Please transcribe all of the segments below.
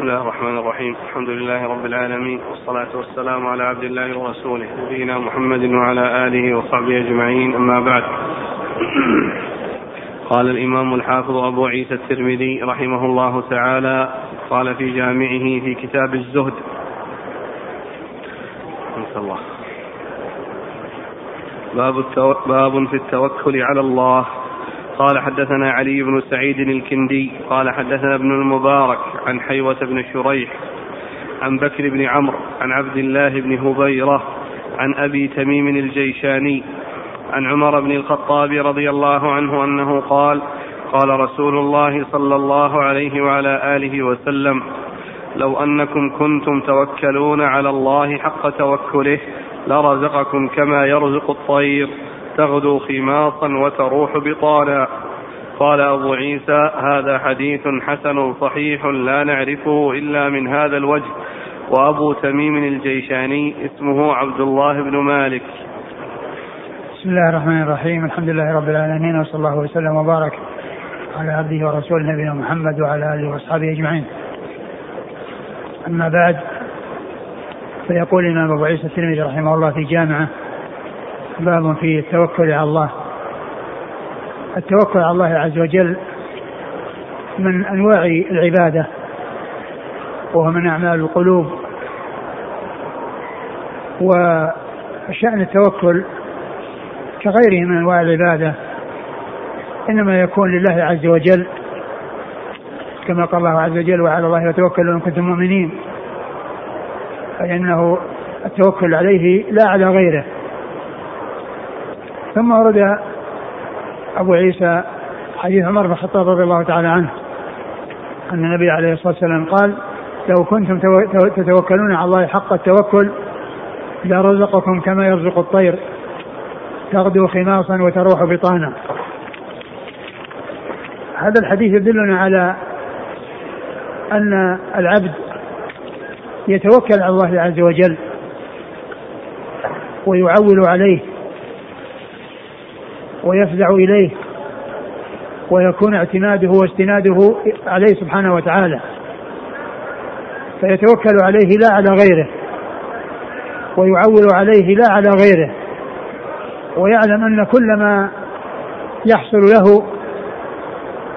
بسم الله الرحمن الرحيم. الحمد لله رب العالمين والصلاة والسلام على عبد الله ورسوله نبينا محمد وعلى آله وصحبه أجمعين أما بعد. قال الإمام الحافظ أبو عيسى الترمذي رحمه الله تعالى قال في جامعه في كتاب الزهد. الله. باب. باب في التوكل على الله. قال حدثنا علي بن سعيد الكندي قال حدثنا ابن المبارك عن حيوة بن شريح عن بكر بن عمرو عن عبد الله بن هبيرة عن أبي تميم الجيشاني عن عمر بن الخطاب رضي الله عنه أنه قال قال رسول الله صلى الله عليه وعلى آله وسلم لو أنكم كنتم توكلون على الله حق توكله لرزقكم كما يرزق الطير. تغدو خماصا وتروح بطانا. قال أبو عيسى هذا حديث حسن صحيح لا نعرفه إلا من هذا الوجه. وأبو تميم الجيشاني اسمه عبد الله بن مالك. بسم الله الرحمن الرحيم. الحمد لله رب العالمين وصلى الله وسلم وبارك على عبده ورسوله نبينا محمد وعلى آله وأصحابه أجمعين. أما بعد فيقول الإمام أبو عيسى الترمذي رحمه الله في جامعه باب في التوكل على الله. التوكل على الله عز وجل من أنواع العبادة وهو من أعمال القلوب. وشأن التوكل كغيره من أنواع العبادة إنما يكون لله عز وجل كما قال الله عز وجل وعلى الله وتوكلوا إن كنتم مؤمنين فإنه التوكل عليه لا على غيره. ثم ورد أبو عيسى حديث عمر بن الخطاب رضي الله تعالى عنه أن النبي عليه الصلاة والسلام قال لو كنتم تتوكلون على الله حق التوكل لرزقكم كما يرزق الطير تغدو خماصا وتروح بطانا. هذا الحديث يدلنا على أن العبد يتوكل على الله عز وجل ويعول عليه ويفزع إليه ويكون اعتماده واستناده عليه سبحانه وتعالى. فيتوكل عليه لا على غيره ويعول عليه لا على غيره ويعلم أن كل ما يحصل له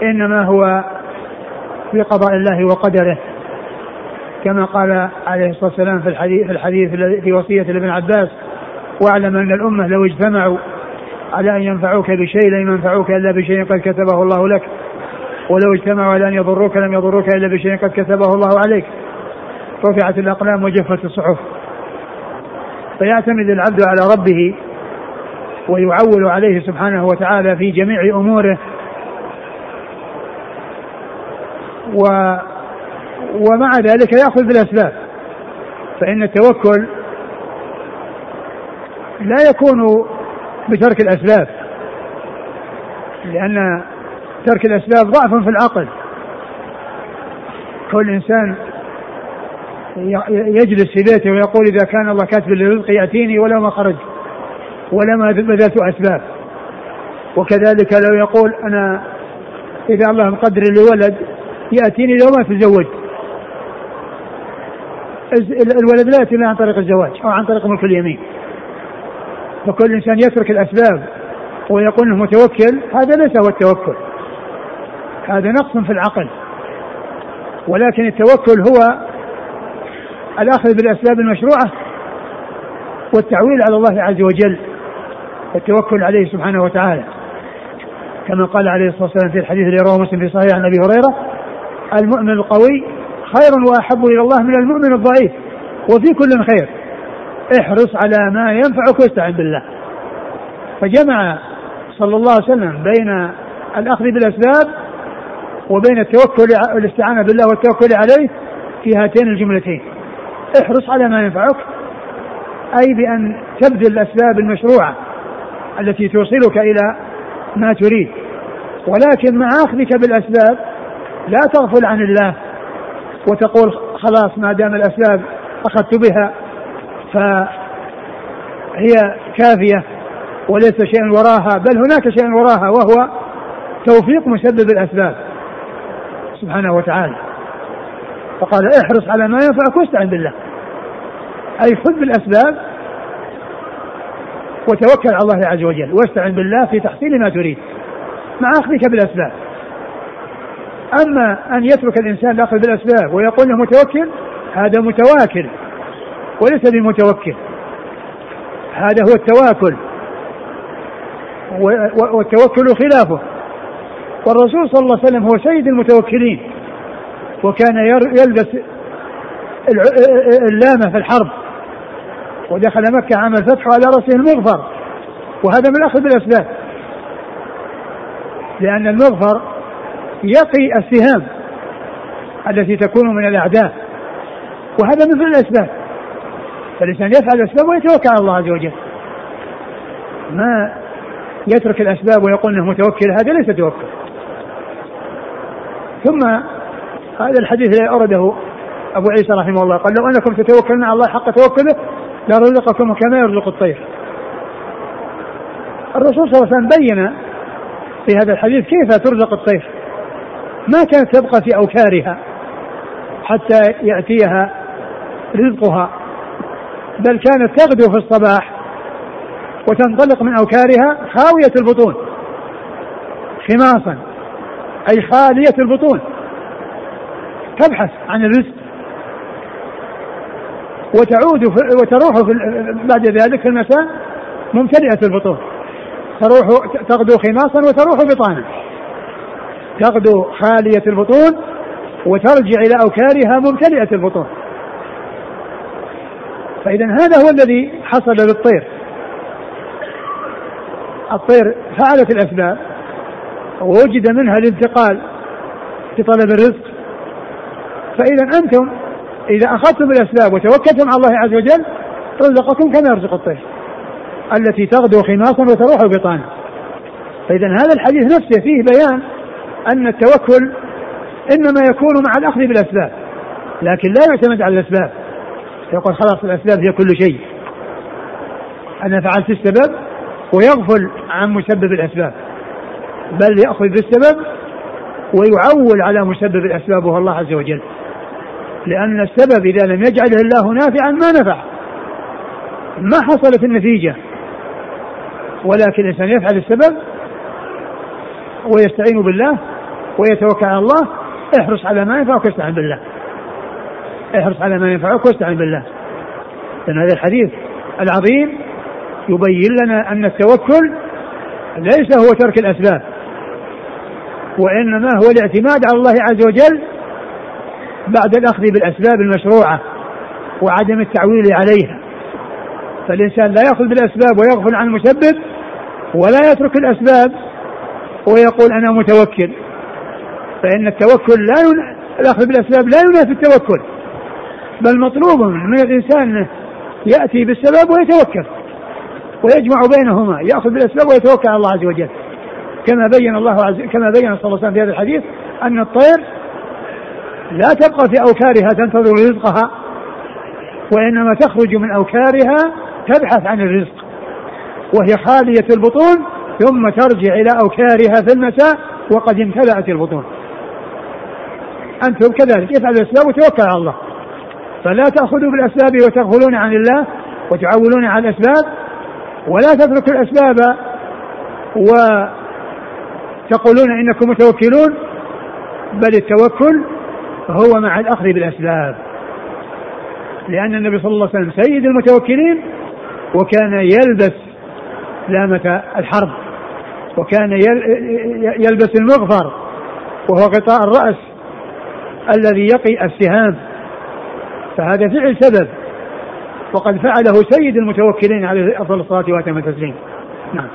إنما هو في قضاء الله وقدره. كما قال عليه الصلاة والسلام في الحديث في الحديث في وصية لابن عباس واعلم أن الأمة لو اجتمعوا على أن ينفعوك بشيء لن ينفعوك إلا بشيء قد كتبه الله لك. ولو اجتمعوا على أن يضروك لم يضروك إلا بشيء قد كتبه الله عليك. رفعت الأقلام وجفت الصحف. فيعتمد العبد على ربه ويعول عليه سبحانه وتعالى في جميع أموره. و ومع ذلك يأخذ بالأسباب. فإن التوكل لا يكون بترك الأسباب. لأن ترك الأسباب ضعف في العقل. كل إنسان يجلس في بيته ويقول إذا كان الله كاتب للرزق يأتيني ولو ما خرج. ولما بذلت أسباب. وكذلك لو يقول أنا إذا الله مقدر لي ولد يأتيني لو ما تزوج. الولد لا يأتي عن طريق الزواج أو عن طريق ملك اليمين. فكل إنسان يترك الأسباب ويقول إنه متوكل هذا ليس هو التوكل. هذا نقص في العقل. ولكن التوكل هو الأخذ بالأسباب المشروعة والتعويل على الله عز وجل والتوكل عليه سبحانه وتعالى. كما قال عليه الصلاة والسلام في الحديث الذي رواه مسلم في صحيح عن أبي هريرة المؤمن القوي خير وأحب إلى الله من المؤمن الضعيف وفي كل خير. احرص على ما ينفعك واستعن بالله. فجمع صلى الله عليه وسلم بين الأخذ بالأسباب وبين التوكل والاستعانه بالله والتوكل عليه في هاتين الجملتين. احرص على ما ينفعك أي بأن تبذل الأسباب المشروعة التي توصلك إلى ما تريد. ولكن مع أخذك بالأسباب لا تغفل عن الله وتقول خلاص ما دام الأسباب أخذت بها فهي كافية وليس شيء وراها بل هناك شيء وراها وهو توفيق مسبب الأسباب سبحانه وتعالى. فقال احرص على ما ينفعك واستعن بالله. أي خذ بالأسباب وتوكل على الله عز وجل واستعن بالله في تحصيل ما تريد. مع أخذك بالأسباب. أما أن يترك الإنسان الأخذ بالأسباب ويقول له متوكل هذا متواكل. وليس بمتوكل. هذا هو التواكل. والتوكل خلافه. والرسول صلى الله عليه وسلم هو سيد المتوكلين. وكان يلبس اللامة في الحرب. ودخل مكة عام الفتح على رأسه المغفر. وهذا من الأخذ بالأسباب لأن المغفر يقي السهام التي تكون من الأعداء. وهذا من الأسباب. فالإنسان يفعل الأسباب ويتوكل على الله عز وجل. ما يترك الأسباب ويقول أنه متوكل هذا ليس توكل. ثم هذا الحديث الذي أورده أبو عيسى رحمه الله قال لو أنكم تتوكلون على الله حق توكله لرزقكم كما يرزق الطير. الرسول صلى الله عليه وسلم بين في هذا الحديث كيف ترزق الطير؟ ما كانت تبقى في أوكارها حتى يأتيها رزقها. بل كانت تغدو في الصباح وتنطلق من أوكارها خاوية البطون خماصا أي خالية البطون تبحث عن الرزق. وتعود وتروح في بعد ذلك في المساء ممتلئة البطون. تروح تغدو خماصا وتروح بطانا. تغدو خالية البطون وترجع إلى أوكارها ممتلئة البطون. فإذا هذا هو الذي حصل للطير. الطير فعلت الأسباب ووجد منها الانتقال في طلب الرزق. فإذا أنتم إذا أخذتم بالأسباب وتوكلتم على الله عز وجل رزقكم كما يرزق الطير التي تغدو خماصا وتروح بطانا فإذا هذا الحديث نفسه فيه بيان أن التوكل إنما يكون مع الأخذ بالأسباب لكن لا يعتمد على الأسباب. يقول خلاص الأسباب هي كل شيء. أنا فعلت السبب ويغفل عن مسبب الأسباب. بل يأخذ بالسبب ويعول على مسبب الأسباب وهو الله عز وجل. لأن السبب إذا لم يجعله الله نافعا ما نفع. ما حصلت النتيجة. ولكن الإنسان يفعل السبب ويستعين بالله ويتوكل على الله احرص على ما ينفعك واستعن بالله. احرص على ما ينفعك واستعن بالله. لأن هذا الحديث العظيم يبين لنا أن التوكل ليس هو ترك الأسباب وإنما هو الاعتماد على الله عز وجل بعد الأخذ بالأسباب المشروعة وعدم التعويل عليها. فالإنسان لا يأخذ بالأسباب ويغفل عن المسبب ولا يترك الأسباب ويقول أنا متوكل. فإن التوكل لا. الأخذ بالأسباب لا ينافي التوكل. بل مطلوب من الإنسان يأتي بالسبب ويتوكل ويجمع بينهما يأخذ بالأسباب ويتوكل على الله عز وجل. كما بين الله عز كما بين صلى الله عليه وسلم في هذا الحديث أن الطير لا تبقى في أوكارها تنتظر رزقها وإنما تخرج من أوكارها تبحث عن الرزق وهي خالية البطون ثم ترجع إلى أوكارها في المساء وقد امتلأت البطون. أنتم كذلك افعلوا الأسباب وتوكل على الله. فلا تأخذوا بالأسباب وتغفلون عن الله وتعولون على الأسباب ولا تتركوا الأسباب وتقولون إنكم متوكلون بل التوكل هو مع الأخذ بالأسباب. لأن النبي صلى الله عليه وسلم سيد المتوكلين وكان يلبس لامة الحرب وكان يلبس المغفر وهو غطاء الرأس الذي يقي السهام. فهذا فعل سبب. وقد فعله سيد المتوكلين عليه أفضل الصلاة وأتم التسليم. نعم.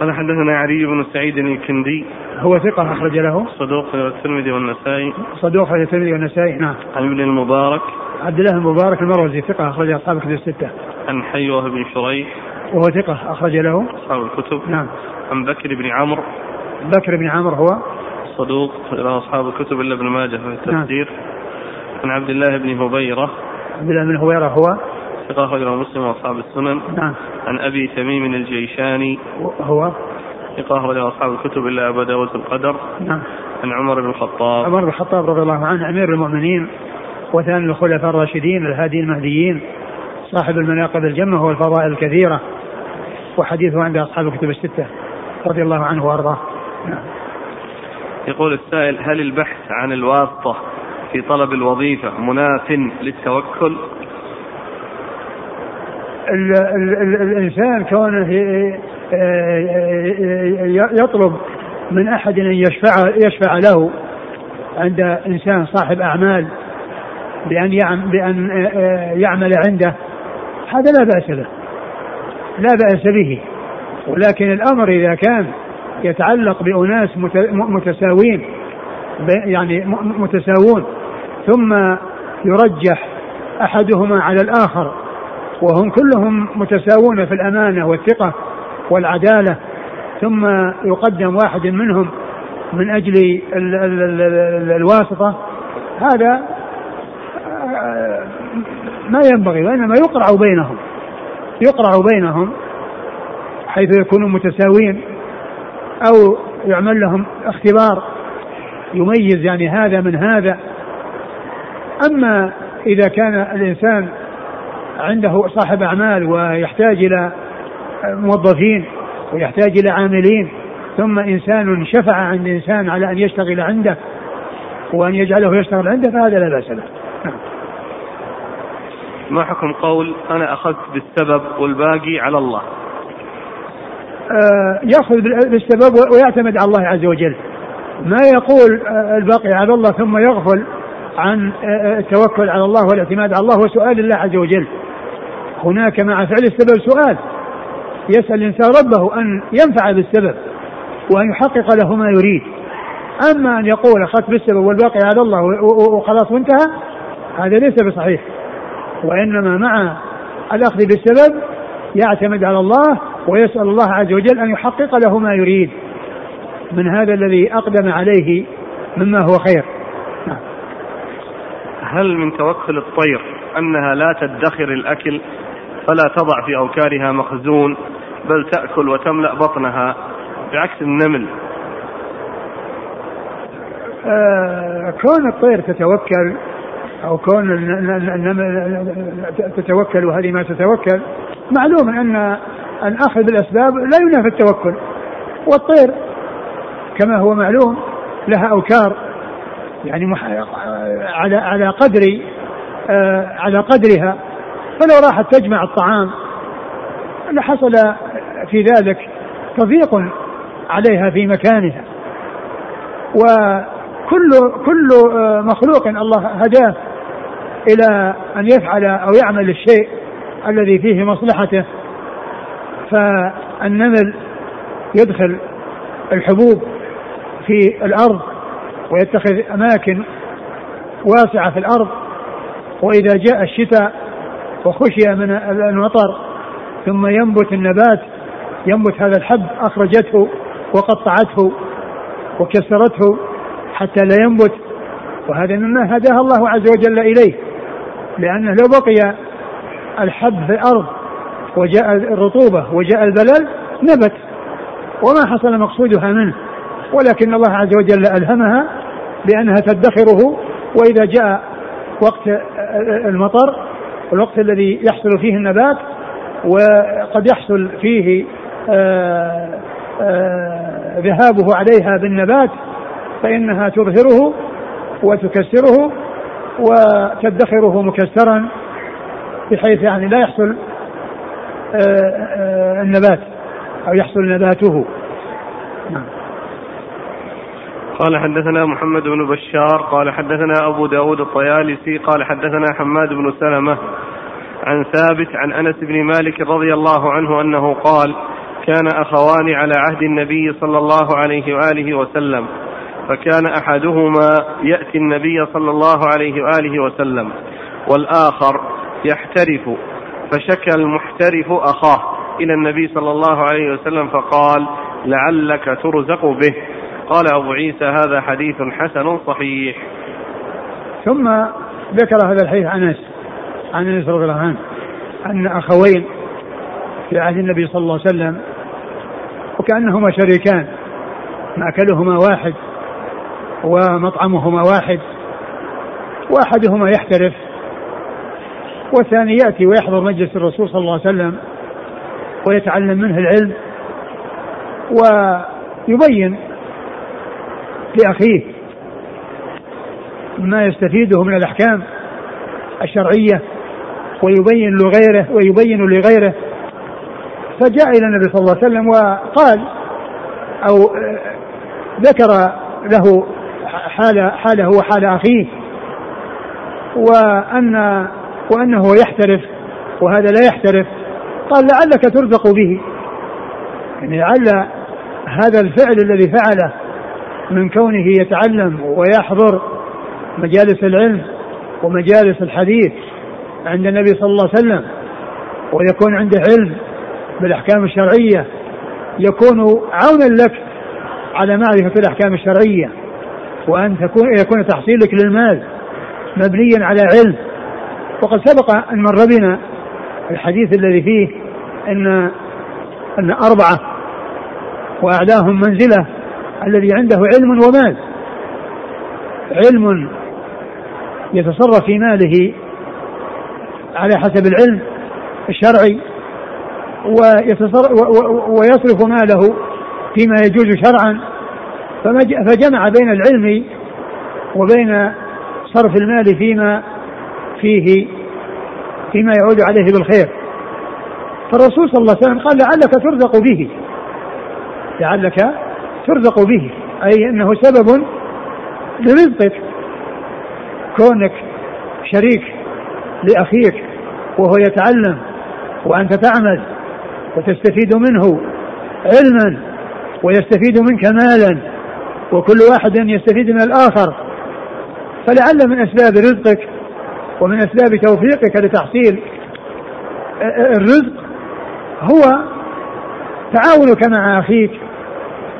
قال حدثنا علي بن سعيد الكندي. هو ثقة أخرج له. صدوق الترمذي والنسائي. صدوق الترمذي والنسائي نعم. عن ابن المبارك. عبد الله المبارك المروزي ثقة أخرج أصحاب الكتب الستة. عن حيوة بن شريح. وهو ثقة أخرج له. أصحاب الكتب. نعم. عن بكر بن عمرو. بكر بن عمرو هو. صدوق إلى أصحاب الكتب إلا ابن ماجه في التفسير. نعم. عن عبد الله بن هبيرة. عبد الله بن هبيرة هو؟ ثقة أخرجه مسلم وأصحاب السنن. نعم. عن أبي تميم الجيشاني. هو؟ ثقة أخرجه أصحاب الكتب إلا أبا داود القدر. نعم. عن عمر بن الخطاب. عمر بن الخطاب رضي الله عنه أمير المؤمنين وثاني الخلفاء الراشدين الهادي المهديين. صاحب المناقب الجمة والفضائل الكثيرة. وحديثه عند أصحاب الكتب الستة رضي الله عنه وأرضاه. نعم. يقول السائل هل البحث عن الواسطة في طلب الوظيفة مناف للتوكل؟ ال ال ال الإنسان كونه يطلب من أحد أن يشفع, يشفع له عند إنسان صاحب أعمال بأن بأن يعمل عنده هذا لا بأس له لا بأس به. ولكن الأمر إذا كان يتعلق بأناس متساوين يعني متساوون. ثم يرجح أحدهما على الآخر وهم كلهم متساوون في الأمانة والثقة والعدالة. ثم يقدم واحد منهم من أجل الواسطة. هذا ما ينبغي وإنما يقرع بينهم يقرع بينهم حيث يكونوا متساوين. أو يعمل لهم اختبار يميز يعني هذا من هذا أما إذا كان الإنسان عنده صاحب أعمال ويحتاج إلى موظفين ويحتاج إلى عاملين ثم إنسان شفع عند إنسان على أن يشتغل عنده وأن يجعله يشتغل عنده فهذا لا بأس له. ما حكم قول أنا أخذت بالسبب والباقي على الله يأخذ بالسبب ويعتمد على الله عز وجل. ما يقول آه، الباقي على الله ثم يغفل عن آه، التوكل على الله والاعتماد على الله وسؤال الله عز وجل. هناك مع فعل السبب سؤال. يسأل الإنسان ربه أن ينفع بالسبب وأن يحقق له ما يريد. أما أن يقول أخذت بالسبب والباقي على الله وخلاص وانتهى هذا ليس بصحيح. وإنما مع الأخذ بالسبب يعتمد على الله ويسأل الله عز وجل أن يحقق له ما يريد من هذا الذي أقدم عليه مما هو خير نعم. هل من توكل الطير أنها لا تدخر الأكل فلا تضع في أوكارها مخزون بل تأكل وتملأ بطنها بعكس النمل آه كون الطير تتوكل أو كون النمل تتوكل وهذه ما تتوكل معلوم أن الأخذ بالأسباب لا ينافي التوكل. والطير كما هو معلوم لها أوكار يعني على على قدر آه على قدرها. فلو راحت تجمع الطعام لحصل في ذلك تضييق عليها في مكانها. وكل كل آه، مخلوق الله هداه إلى أن يفعل أو يعمل الشيء الذي فيه مصلحته. فالنمل يدخل الحبوب في الأرض ويتخذ أماكن واسعة في الأرض وإذا جاء الشتاء وخشي من المطر ثم ينبت النبات ينبت هذا الحب أخرجته وقطعته وكسرته حتى لا ينبت. وهذا مما هداها الله عز وجل إليه لأنه لو بقي الحب في الأرض وجاء الرطوبة وجاء البلل نبت. وما حصل مقصودها منه. ولكن الله عز وجل ألهمها بأنها تدخره وإذا جاء وقت المطر الوقت الذي يحصل فيه النبات وقد يحصل فيه آآ آآ ذهابه عليها بالنبات فإنها تظهره وتكسره وتدخره مكسرا بحيث يعني لا يحصل النبات أو يحصل نباته. نعم. قال حدثنا محمد بن بشار قال حدثنا أبو داود الطيالسي قال حدثنا حماد بن سلمة عن ثابت عن أنس بن مالك رضي الله عنه أنه قال كان أخوان على عهد النبي صلى الله عليه وآله وسلم فكان أحدهما يأتي النبي صلى الله عليه وآله وسلم والآخر يحترف. فشكى المحترف أخاه إلى النبي صلى الله عليه وسلم فقال لعلك ترزق به. قال أبو عيسى هذا حديث حسن صحيح. ثم ذكر هذا الحديث أنس عن أنس رضي الله عنه أن أخوين في عهد النبي صلى الله عليه وسلم وكأنهما شريكان مأكلهما واحد ومطعمهما واحد وأحدهما يحترف والثاني يأتي ويحضر مجلس الرسول صلى الله عليه وسلم ويتعلم منه العلم ويبين لأخيه ما يستفيده من الأحكام الشرعية ويبين لغيره ويبين لغيره. فجاء إلى النبي صلى الله عليه وسلم وقال أو ذكر له حال حاله وحال أخيه وأن وأنه يحترف وهذا لا يحترف. قال لعلك ترزق به. يعني لعل هذا الفعل الذي فعله من كونه يتعلم ويحضر مجالس العلم ومجالس الحديث عند النبي صلى الله عليه وسلم ويكون عنده علم بالأحكام الشرعية. يكون عونا لك على معرفة الأحكام الشرعية وأن تكون يكون تحصيلك للمال مبنيا على علم. وقد سبق أن مر بنا الحديث الذي فيه أن أن أربعة واعلاهم منزلة الذي عنده علم ومال. علم يتصرف في ماله على حسب العلم الشرعي ويصرف ماله فيما يجوز شرعا. فجمع بين العلم وبين صرف المال فيما فيه فيما يعود عليه بالخير. فالرسول صلى الله عليه وسلم قال لعلك ترزق به. لعلك ترزق به. أي أنه سبب لرزقك. كونك شريك لأخيك وهو يتعلم وأنت تعمل وتستفيد منه علما ويستفيد منك مالا وكل واحد يستفيد من الآخر. فلعل من أسباب رزقك ومن أسباب توفيقك لتحصيل الرزق هو تعاونك مع أخيك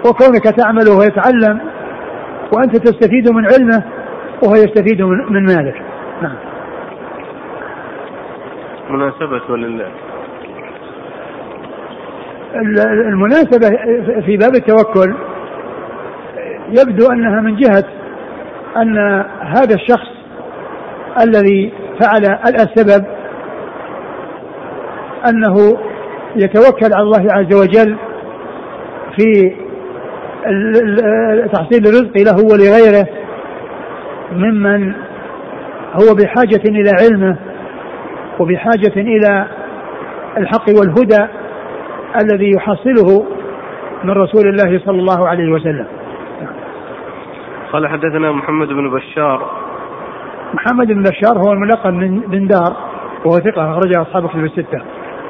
وكونك تعمل وهو يتعلم وأنت تستفيد من علمه وهو يستفيد من مالك. نعم. مناسبة لله. المناسبة في باب التوكل يبدو أنها من جهة أن هذا الشخص الذي فعل السبب أنه يتوكل على الله عز وجل في تحصيل الرزق له ولغيره ممن هو بحاجة إلى علمه وبحاجة إلى الحق والهدى الذي يحصله من رسول الله صلى الله عليه وسلم. قال حدثنا محمد بن بشار محمد بن بشار هو الملقب من بن دار وهو ثقة أخرجه أصحاب كتب الستة.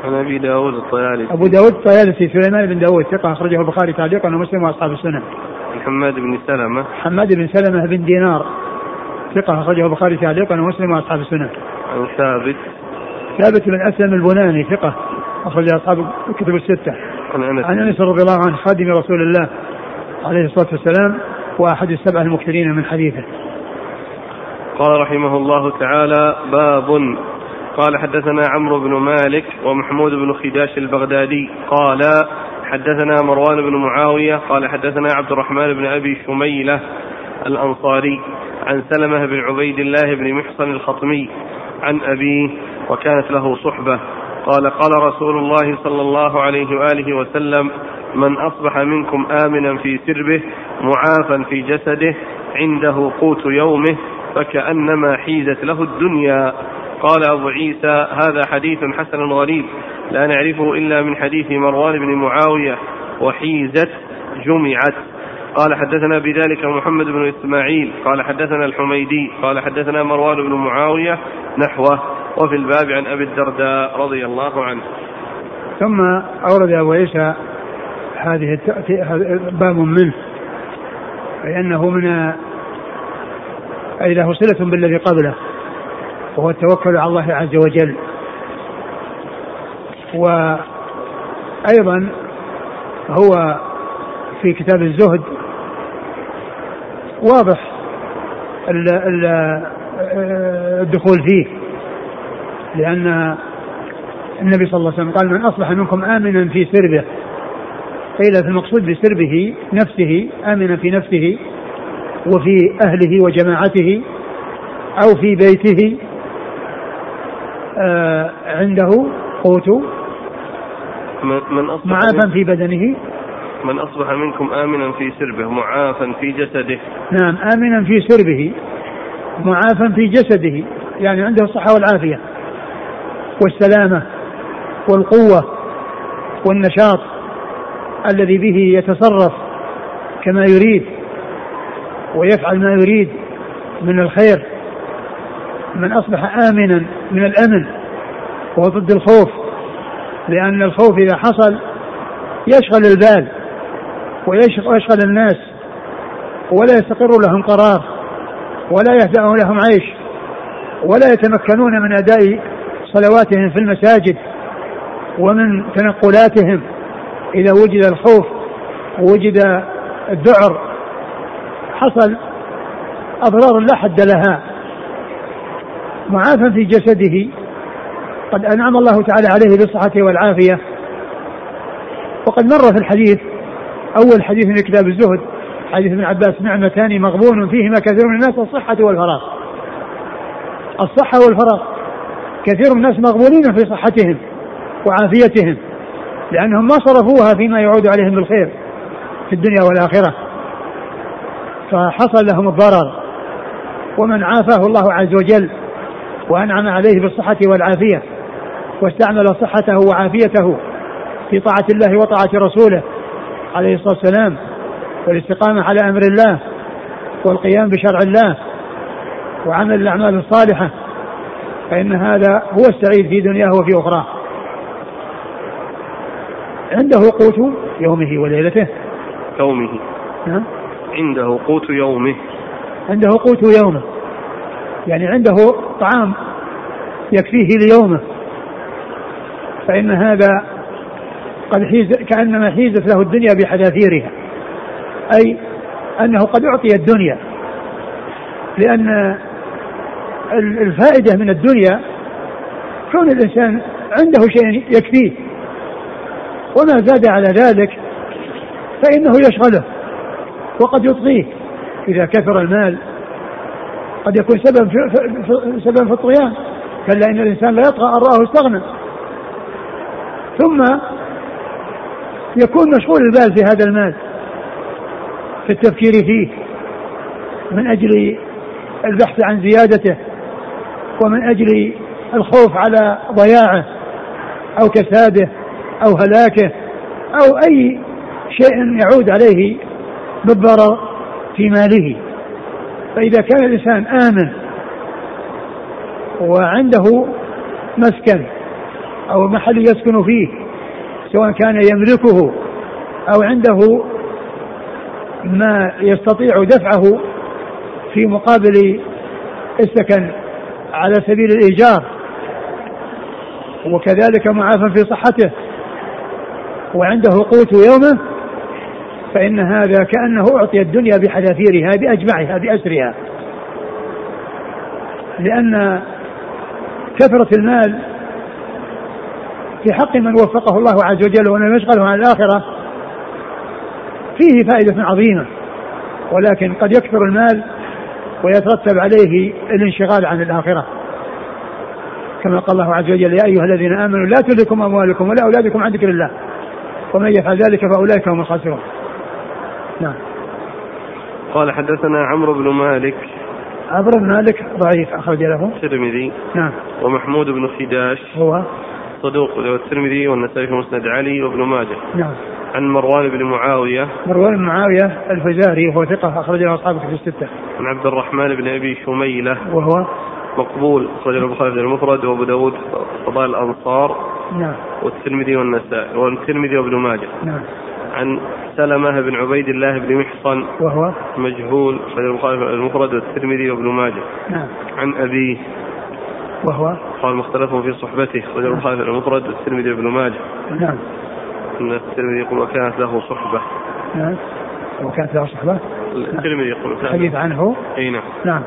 عن أبي داود الطيالسي. أبو داود الطيالسي سليمان بن داود ثقة أخرجه البخاري تعليقا ومسلم وأصحاب السنن. حماد بن سلمة. حماد بن سلمة بن دينار ثقة أخرجه البخاري تعليقا ومسلم وأصحاب السنن. عن ثابت. ثابت بن أسلم البناني ثقة أخرج أصحاب الكتب الستة. عن أنس. عن أنس رضي الله عنه خادم رسول الله عليه الصلاة والسلام وأحد السبع المكثرين من حديثه. قال رحمه الله تعالى باب. قال حدثنا عمرو بن مالك ومحمود بن خداش البغدادي. قال حدثنا مروان بن معاوية. قال حدثنا عبد الرحمن بن أبي شميلة الأنصاري عن سلمة بن عبيد الله بن محصن الخطمي عن أبيه وكانت له صحبة. قال قال رسول الله صلى الله عليه وآله وسلم من أصبح منكم آمنا في سربه معافا في جسده عنده قوت يومه فكأنما حيزت له الدنيا. قال أبو عيسى هذا حديث حسن غريب لا نعرفه إلا من حديث مروان بن معاوية وحيزت جمعت. قال حدثنا بذلك محمد بن إسماعيل قال حدثنا الحميدي قال حدثنا مروان بن معاوية نحوه وفي الباب عن أبي الدرداء رضي الله عنه. ثم أورد أبو عيسى هذه باب منه لأنه من أي له صلة بالذي قبله وهو التوكل على الله عز وجل. وأيضا هو في كتاب الزهد واضح الدخول فيه لأن النبي صلى الله عليه وسلم قال من أصبح منكم آمنا في سربه. قيل في المقصود بسربه نفسه آمنا في نفسه. وفي أهله وجماعته أو في بيته آه عنده قوت من أصبح معافا في بدنه. من أصبح منكم آمنا في سربه معافا في جسده. نعم آمنا في سربه معافا في جسده يعني عنده الصحة والعافية والسلامة والقوة والنشاط الذي به يتصرف كما يريد. ويفعل ما يريد من الخير من أصبح آمنا من الأمن وهو ضد الخوف لأن الخوف إذا حصل يشغل البال ويشغل الناس ولا يستقر لهم قرار ولا يهدأ لهم عيش ولا يتمكنون من أداء صلواتهم في المساجد ومن تنقلاتهم. إذا وجد الخوف ووجد الذعر حصل أضرار لا حد لها. معافى في جسده. قد أنعم الله تعالى عليه بالصحة والعافية. وقد مر في الحديث أول حديث من كتاب الزهد حديث ابن عباس نعمتان مغبون فيهما كثير من الناس الصحة والفراغ. الصحة والفراغ. كثير من الناس مغبونين في صحتهم وعافيتهم لأنهم ما صرفوها فيما يعود عليهم بالخير في الدنيا والآخرة. فحصل لهم الضرر ومن عافاه الله عز وجل وأنعم عليه بالصحة والعافية واستعمل صحته وعافيته في طاعة الله وطاعة رسوله عليه الصلاة والسلام والاستقامة على أمر الله والقيام بشرع الله وعمل الأعمال الصالحة فإن هذا هو السعيد في دنياه وفي أخراه. عنده قوت يومه وليلته. يومه. نعم. عنده قوت يومه. عنده قوت يومه. يعني عنده طعام يكفيه ليومه. فإن هذا قد حيز كأنما حيزت له الدنيا بحذافيرها. أي أنه قد أعطي الدنيا. لأن الفائدة من الدنيا كون الإنسان عنده شيء يكفيه. وما زاد على ذلك فإنه يشغله. وقد يطغيه إذا كثر المال قد يكون سبب في سبب في الطغيان. كلا إن الإنسان لا يطغى أن رآه استغنى. ثم يكون مشغول البال في هذا المال في التفكير فيه من أجل البحث عن زيادته ومن أجل الخوف على ضياعه أو كساده أو هلاكه أو أي شيء يعود عليه بالضرر في ماله. فإذا كان الإنسان آمن وعنده مسكن أو محل يسكن فيه سواء كان يملكه أو عنده ما يستطيع دفعه في مقابل السكن على سبيل الإيجار وكذلك معافى في صحته وعنده قوت يومه فإن هذا كأنه أعطي الدنيا بحذافيرها بأجمعها بأسرها لأن كثرة المال في حق من وفقه الله عز وجل ولم يشغله عن الآخرة فيه فائدة عظيمة. ولكن قد يكثر المال ويترتب عليه الانشغال عن الآخرة. كما قال الله عز وجل يا أيها الذين آمنوا لا تلكم أموالكم ولا أولادكم عن ذكر الله ومن يفعل ذلك فأولئك هم الخاسرون. نعم. قال حدثنا عمرو بن مالك. عمرو بن مالك ضعيف أخرج له. الترمذي. نعم. ومحمود بن خداش. هو؟ صدوق له الترمذي والنسائي في مسند علي وابن ماجه. نعم. عن مروان بن معاوية. مروان بن معاوية الفزاري وهو ثقة أخرج له أصحابه في الستة. عن عبد الرحمن بن أبي شميلة. وهو؟ مقبول أخرج البخاري في المفرد وأبو داود فضائل الأنصار. نعم. والترمذي والنسائي والترمذي وابن ماجه. نعم. عن سلمة بن عبيد الله بن محصن. وهو؟ مجهول البخاري المفرد والترمذي وابن ماجه. نعم. عن أبيه وهو؟ قال مختلف في صحبته أخرج البخاري في المفرد والترمذي وابن ماجه. نعم. أن الترمذي يقول وكانت له صحبة. نعم. وكانت له صحبة؟ الترمذي يقول الحديث عنه؟ أي نعم. نعم.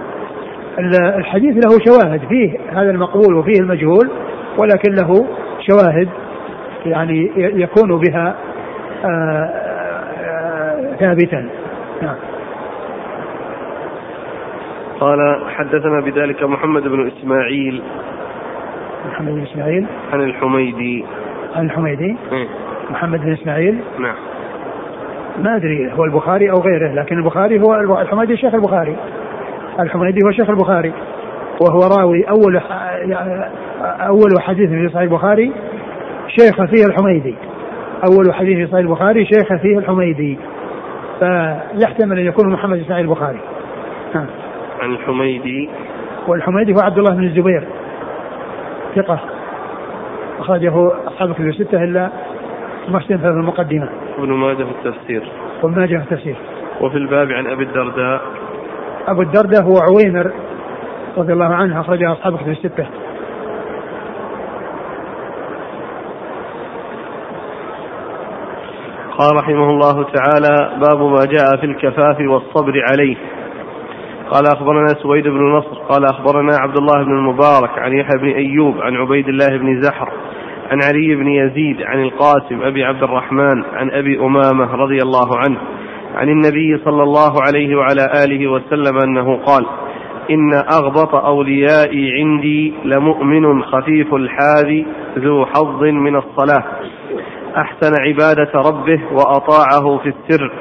ال- الحديث له شواهد فيه هذا المقبول وفيه المجهول ولكن له شواهد يعني يكون بها ثابتا. نعم. قال حدثنا بذلك محمد بن إسماعيل. محمد بن إسماعيل. عن الحميدي. عن الحميدي. إيه؟ محمد بن إسماعيل. نعم. ما أدري هو البخاري أو غيره لكن البخاري هو الحميدي شيخ البخاري. الحميدي هو شيخ البخاري. وهو راوي أول أول حديث في صحيح البخاري شيخ فيه الحميدي. أول حديث في صحيح البخاري شيخ فيه الحميدي. فيحتمل أن يكون محمد بن إسماعيل البخاري. ها. عن الحميدي. والحميدي هو عبد الله بن الزبير. ثقة. أخرجه أصحاب كتب الستة إلا مسلم في المقدمة. ابن ماجه في التفسير. وابن ماجه في التفسير. وفي الباب عن أبي الدرداء. أبو الدرداء هو عويمر رضي الله عنه أخرجه أصحاب كتب الستة. قال رحمه الله تعالى باب ما جاء في الكفاف والصبر عليه. قال أخبرنا سويد بن نصر قال أخبرنا عبد الله بن المبارك عن يحيى بن أيوب عن عبيد الله بن زحر عن علي بن يزيد عن القاسم أبي عبد الرحمن عن أبي أمامة رضي الله عنه عن النبي صلى الله عليه وعلى آله وسلم أنه قال إن أغبط أوليائي عندي لمؤمن خفيف الحاذ ذو حظ من الصلاة. أحسن عبادة ربه وأطاعه في السر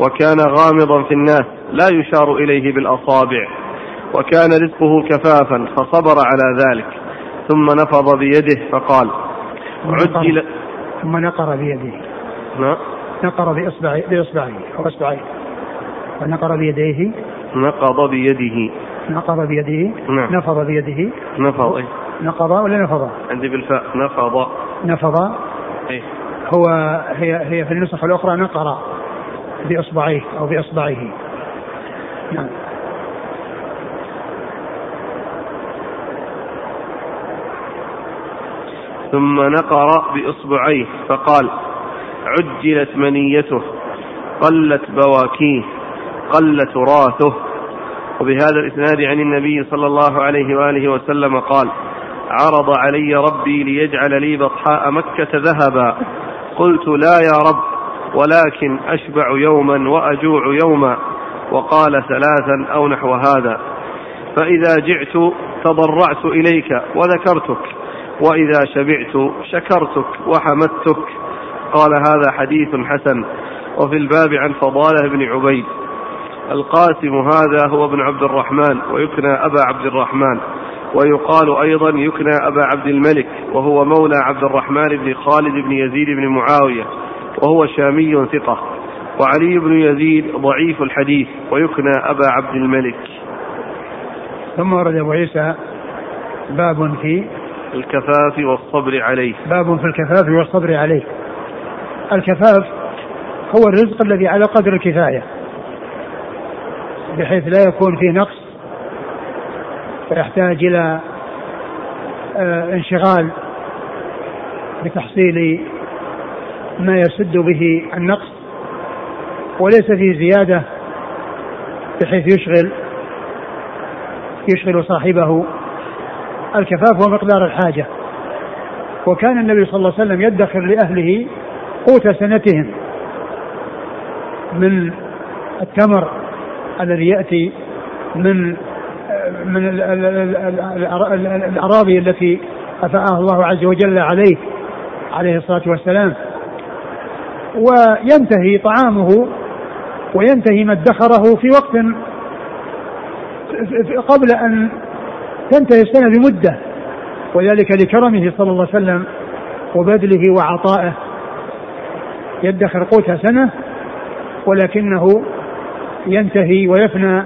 وكان غامضا في الناس لا يشار إليه بالأصابع وكان رزقه كفافا فصبر على ذلك ثم نفض بيده فقال عجل ثم نقر بيده. نعم نقر بإصبعه بإصبعه أو إصبعيه ونقر بيديه. نقض بيده. نقض بيده. نعم. نفض بيده. نفض. نقض ولا نفض؟ عندي بالفاء. نفض. نفض. أي هو هي هي في النسخ الأخرى نقر بإصبعيه أو بإصبعه. نعم. ثم نقر بإصبعيه فقال عجلت منيته قلت بواكيه قل تراثه وبهذا الإسناد عن النبي صلى الله عليه وآله وسلم قال عرض علي ربي ليجعل لي بطحاء مكة ذهبا. قلت لا يا رب ولكن أشبع يوما وأجوع يوما وقال ثلاثا أو نحو هذا فإذا جعت تضرعت إليك وذكرتك وإذا شبعت شكرتك وحمدتك. قال هذا حديث حسن. وفي الباب عن فضالة بن عبيد القاسم هذا هو ابن عبد الرحمن ويكنى أبا عبد الرحمن. ويقال أيضا يكنى أبا عبد الملك وهو مولى عبد الرحمن بن خالد بن يزيد بن معاوية وهو شامي ثقة وعلي بن يزيد ضعيف الحديث ويكنى أبا عبد الملك. ثم ورد أبو عيسى باب في الكفاف والصبر عليه. باب في الكفاف والصبر عليه. الكفاف هو الرزق الذي على قدر الكفاية بحيث لا يكون فيه نقص فيحتاج إلى آه، انشغال بتحصيل ما يسد به النقص وليس فيه زيادة بحيث يشغل يشغل صاحبه الكفاف هو مقدار الحاجة. وكان النبي صلى الله عليه وسلم يدخر لأهله قوت سنتهم من التمر الذي يأتي من من الأراضي التي أفاءها الله عز وجل عليه عليه الصلاة والسلام وينتهي طعامه وينتهي ما ادخره في وقت قبل أن تنتهي السنة بمدة وذلك لكرمه صلى الله عليه وسلم وبذله وعطائه يدخر قوت سنة ولكنه ينتهي ويفنى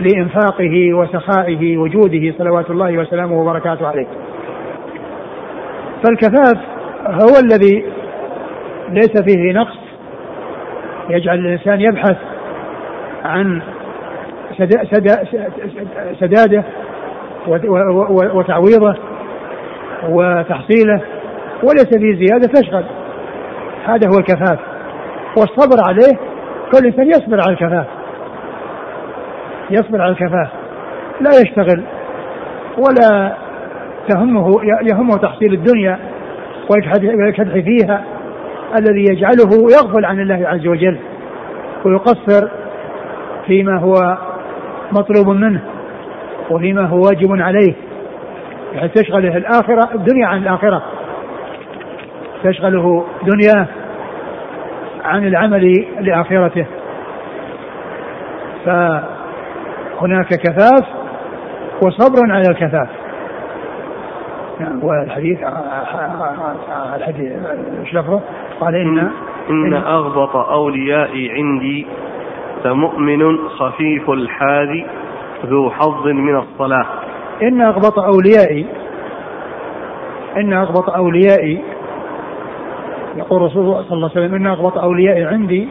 لإنفاقه وسخائه وجوده صلوات الله وسلامه وبركاته عليه. فالكفاف هو الذي ليس فيه نقص يجعل الإنسان يبحث عن سداده وتعويضه وتحصيله وليس فيه زيادة تشغل هذا هو الكفاف. والصبر عليه كل إنسان يصبر على الكفاف. يصبر على الكفاف. لا يشتغل ولا تهمه يهمه تحصيل الدنيا ويكدح فيها الذي يجعله يغفل عن الله عز وجل ويقصر فيما هو مطلوب منه وفيما هو واجب عليه. بحيث تشغله الآخرة الدنيا عن الآخرة. تشغله دنياه عن العمل لآخرته. فهناك كفاف وصبر على الكفاف نعم والحديث الحديث إيش لفظه؟ قال ان ان أغبط أوليائي عندي لمؤمن خفيف الحاذ ذو حظ من الصلاة. إن أغبط أوليائي إن أغبط أوليائي يقول رسول الله صلى الله عليه وسلم إن أغبط أوليائي عندي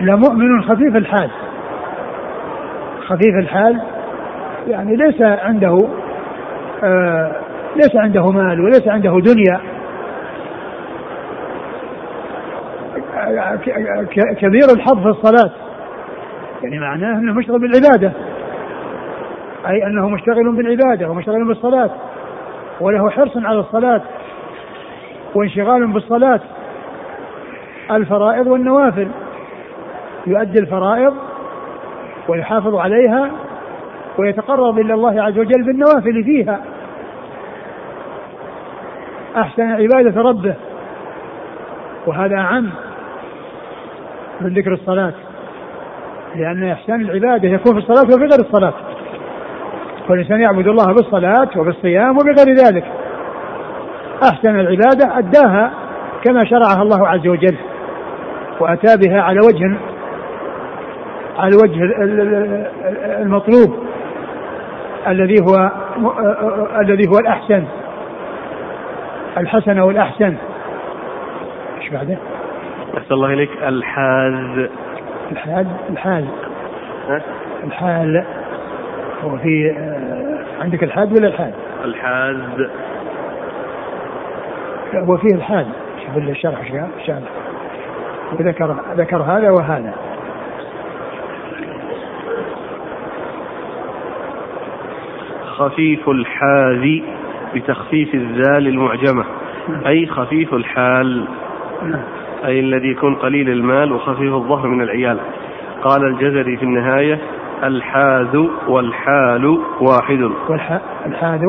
لمؤمن خفيف الحال. خفيف الحال يعني ليس عنده آه ليس عنده مال وليس عنده دنيا. كبير الحظ في الصلاة. يعني معناه أنه مشتغل بالعبادة. أي أنه مشتغل بالعبادة ومشتغل بالصلاة. وله حرص على الصلاة. وانشغال بالصلاة. الفرائض والنوافل. يؤدي الفرائض ويحافظ عليها ويتقرب إلى الله عز وجل بالنوافل فيها. أحسن عبادة ربه. وهذا أعم من ذكر الصلاة. لأن إحسان العبادة يكون في الصلاة وفي غير الصلاة. فالانسان يعبد الله بالصلاة وبالصيام وبغير ذلك. أحسن العبادة أداها كما شرعها الله عز وجل. وأتى بها على وجه الوجه المطلوب الذي هو الذي هو الأحسن الحسن والأحسن إيش بعده؟ أحسن الله إليك. الحاز الحاز الحاز الحال. هو في آه، عندك الحاد ولا الحال؟ الحاز هو فيه الحال شوف الشرح إيش وذكر ذكر هذا وهذا. خفيف الحاذ بتخفيف الذال المعجمة. أي خفيف الحال. أي الذي يكون قليل المال وخفيف الظهر من العيال. قال الجزري في النهاية الحاذ والحال واحد. والحاذ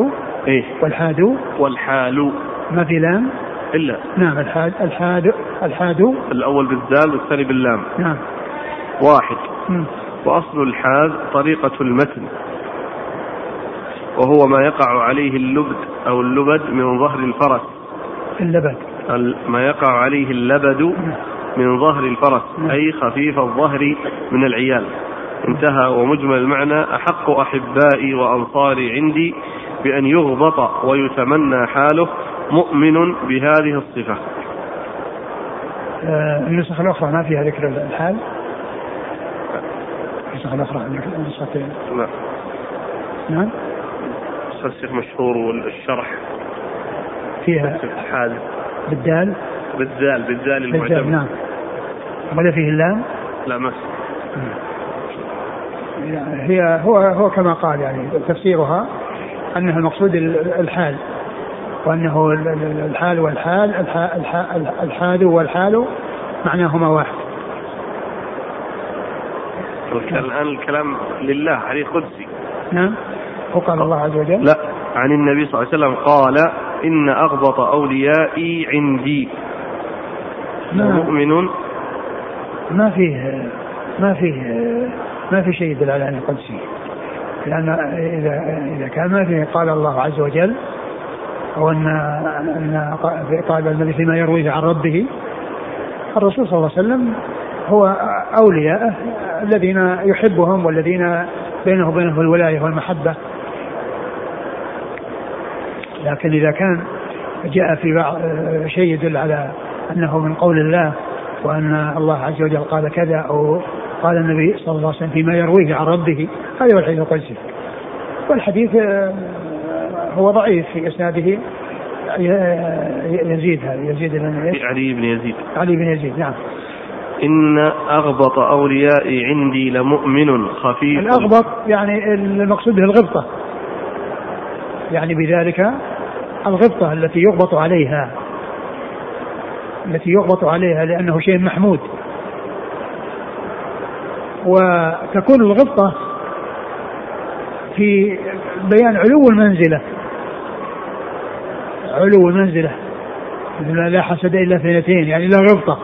إيه. والحاد والحال. ما في لام؟ إلا. نعم الحاد الحاد الحاد الأول بالذال والثاني باللام. نعم. واحد. م. وأصل الحاذ طريقة المتن. وهو ما يقع عليه اللبد أو اللبد من ظهر الفرس. اللبد. ما يقع عليه اللبد من ظهر الفرس أي خفيف الظهر من العيال. انتهى ومجمل المعنى. أحق أحبائي وأنصاري عندي بأن يغبط ويتمنى حاله مؤمن بهذه الصفة. آه النسخ الأخرى ما فيها ذكر الحال؟ النسخ الأخرى النسختين. نعم. نعم؟ الشيخ مشهور والشرح فيها حال بالدال بالدال بالدال المعجم نعم ولا فيه اللام؟ لا ما هي هو هو كما قال يعني تفسيرها انها المقصود الحال وأنه الحال والحال الحال والحال معناهما واحد. الان الكلام لله حديث قدسي. نعم. وقال الله عز وجل؟ لا. عن النبي صلى الله عليه وسلم قال إن أغبط أوليائي عندي. ما مؤمن ما فيه ما فيه ما في شيء يدل على أنه قدسي لأن إذا إذا كان ما فيه قال الله عز وجل أو أن أن قال الذي فيما يرويه عن ربه الرسول صلى الله عليه وسلم هو أولياءه الذين يحبهم والذين بينه وبينه الولاية والمحبة. لكن إذا كان جاء في بعض شيء يدل على أنه من قول الله وأن الله عز وجل قال كذا أو قال النبي صلى الله عليه وسلم فيما يرويه عن ربه هذا هو الحديث القدسي. والحديث آه، هو ضعيف في إسناده يزيد هذا يزيد بن علي بن يزيد. علي بن يزيد نعم. إن أغبط أوليائي عندي لمؤمن خفيف. الأغبط يعني المقصود به الغبطة. يعني بذلك الغبطة التي يغبط عليها التي يغبط عليها لأنه شيء محمود. وتكون الغبطة في بيان علو المنزلة. علو المنزلة. لا حسد إلا اثنتين يعني لا غبطة.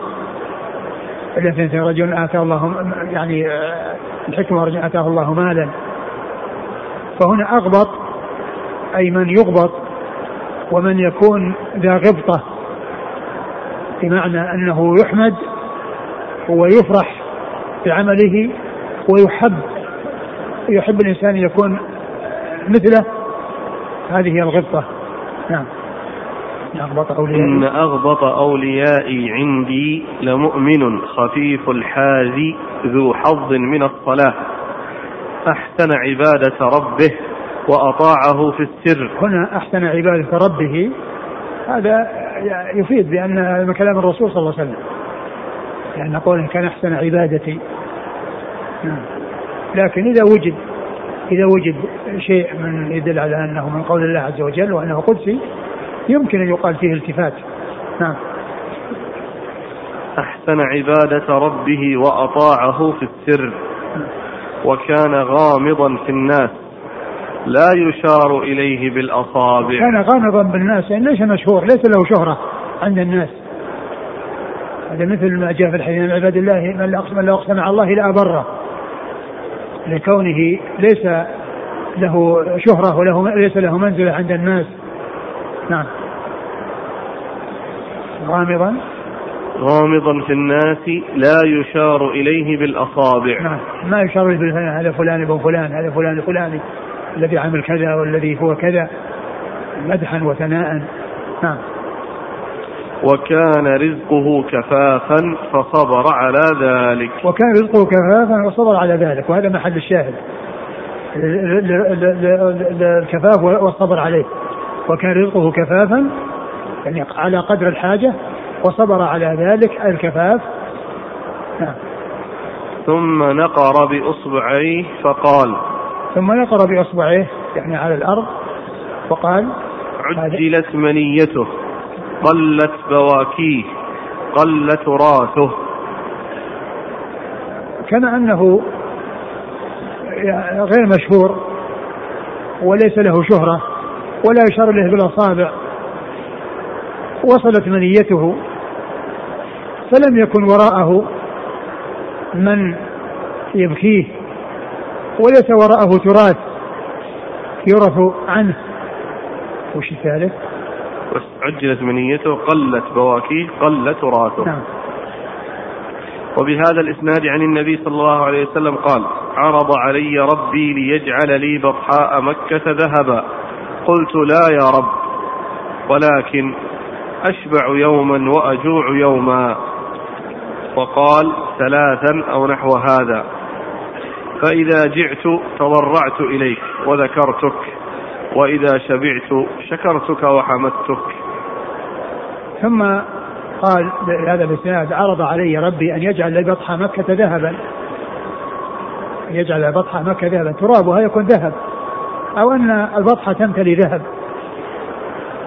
إلا اثنتين. رجل آتاه الله يعني آه، الحكمة رجل آتاه الله مالا. فهنا أغبط أي من يغبط ومن يكون ذا غبطة بمعنى أنه يحمد ويفرح بعمله ويحب يحب الإنسان يكون مثله. هذه هي الغبطة. نعم. أغبط أوليائي. إن أغبط أوليائي عندي لمؤمن خفيف الحاذ ذو حظ من الصلاة. أحسن عبادة ربه وأطاعه في السر. هنا أحسن عبادة ربه هذا يفيد بأن كلام الرسول صلى الله عليه وسلم. لأن قوله كان أحسن عبادتي. نعم. لكن إذا وجد إذا وجد شيء من يدل على أنه من قول الله عز وجل وأنه قدسي يمكن أن يقال فيه التفات. نعم. أحسن عبادة ربه وأطاعه في السر. وكان غامضا في الناس. لا يشار إليه بالأصابع. كان غامضا بالناس. يعني ليس مشهور ليس له شهرة عند الناس. هذا مثل ما جاء في الحديث من عباد الله من أقسم من أقسم على الله لأبره لكونه ليس له شهرة وله ليس له منزلة عند الناس. نعم. غامضا. غامضا في الناس لا يشار إليه بالأصابع. نعم. ما يشار إليه هذا فلان ابن فلان هذا فلان الفلاني الذي عمل كذا والذي هو كذا مدحا وثناء. نعم. وكان رزقه كفافا فصبر على ذلك. وكان رزقه كفافا وصبر على ذلك وهذا محل الشاهد. الكفاف والصبر عليه. وكان رزقه كفافا يعني على قدر الحاجة وصبر على ذلك الكفاف. نعم. ثم نقر بإصبعيه فقال ثم نقر بإصبعيه يعني على الأرض وقال عجلت منيته قلت بواكيه قل تراثه كما أنه غير مشهور وليس له شهرة ولا يشار إليه بالأصابع. وصلت منيته فلم يكن وراءه من يبكيه. وليس وراءه تراث يرث عنه. وش الثالث؟ عجلت منيته قلت بواكيه قل تراثه. نعم. وبهذا الإسناد عن النبي صلى الله عليه وسلم قال عرض علي ربي ليجعل لي بطحاء مكة ذهبا. قلت لا يا رب ولكن أشبع يوما وأجوع يوما. وقال ثلاثا أو نحو هذا. فإذا جعت تضرعت إليك وذكرتك وإذا شبعت شكرتك وحمدتك. ثم قال هذا الإسناد عرض علي ربي أن يجعل لبطحة مكة ذهبا. يجعل بطحة مكة ذهبا. ترابها يكون ذهب. أو أن البطحة تمتلي ذهب.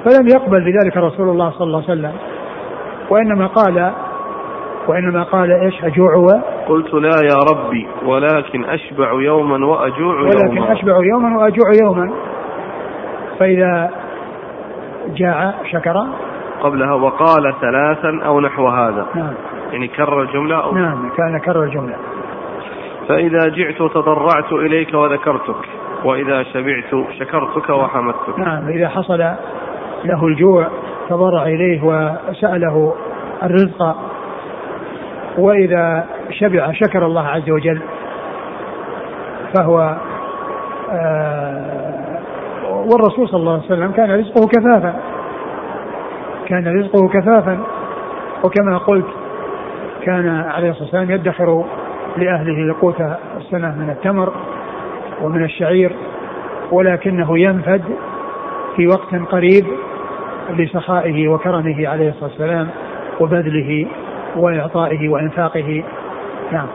فلم يقبل بذلك رسول الله صلى الله عليه وسلم. وإنما قال وإنما قال إيش اجوع قلت لا يا ربي ولكن أشبع يوما وأجوع يوما. ولكن أشبع يوما وأجوع يوما. فإذا جاع شكر. قبلها وقال ثلاثا أو نحو هذا. نعم. يعني كرر الجملة أو؟ نعم كان كرر الجملة. فإذا جئت تضرعت إليك وذكرتك وإذا شبعت شكرتك وحمدتك. نعم إذا حصل له الجوع تضرع إليه وسأله الرزق. وإذا شبع شكر الله عز وجل فهو آه والرسول صلى الله عليه وسلم كان رزقه كفافا. كان رزقه كفافا. وكما قلت كان عليه الصلاة والسلام يدخر لأهله قوت السنة من التمر ومن الشعير ولكنه ينفد في وقت قريب لسخائه وكرمه عليه الصلاة والسلام وبذله وإعطائه وإنفاقه نعم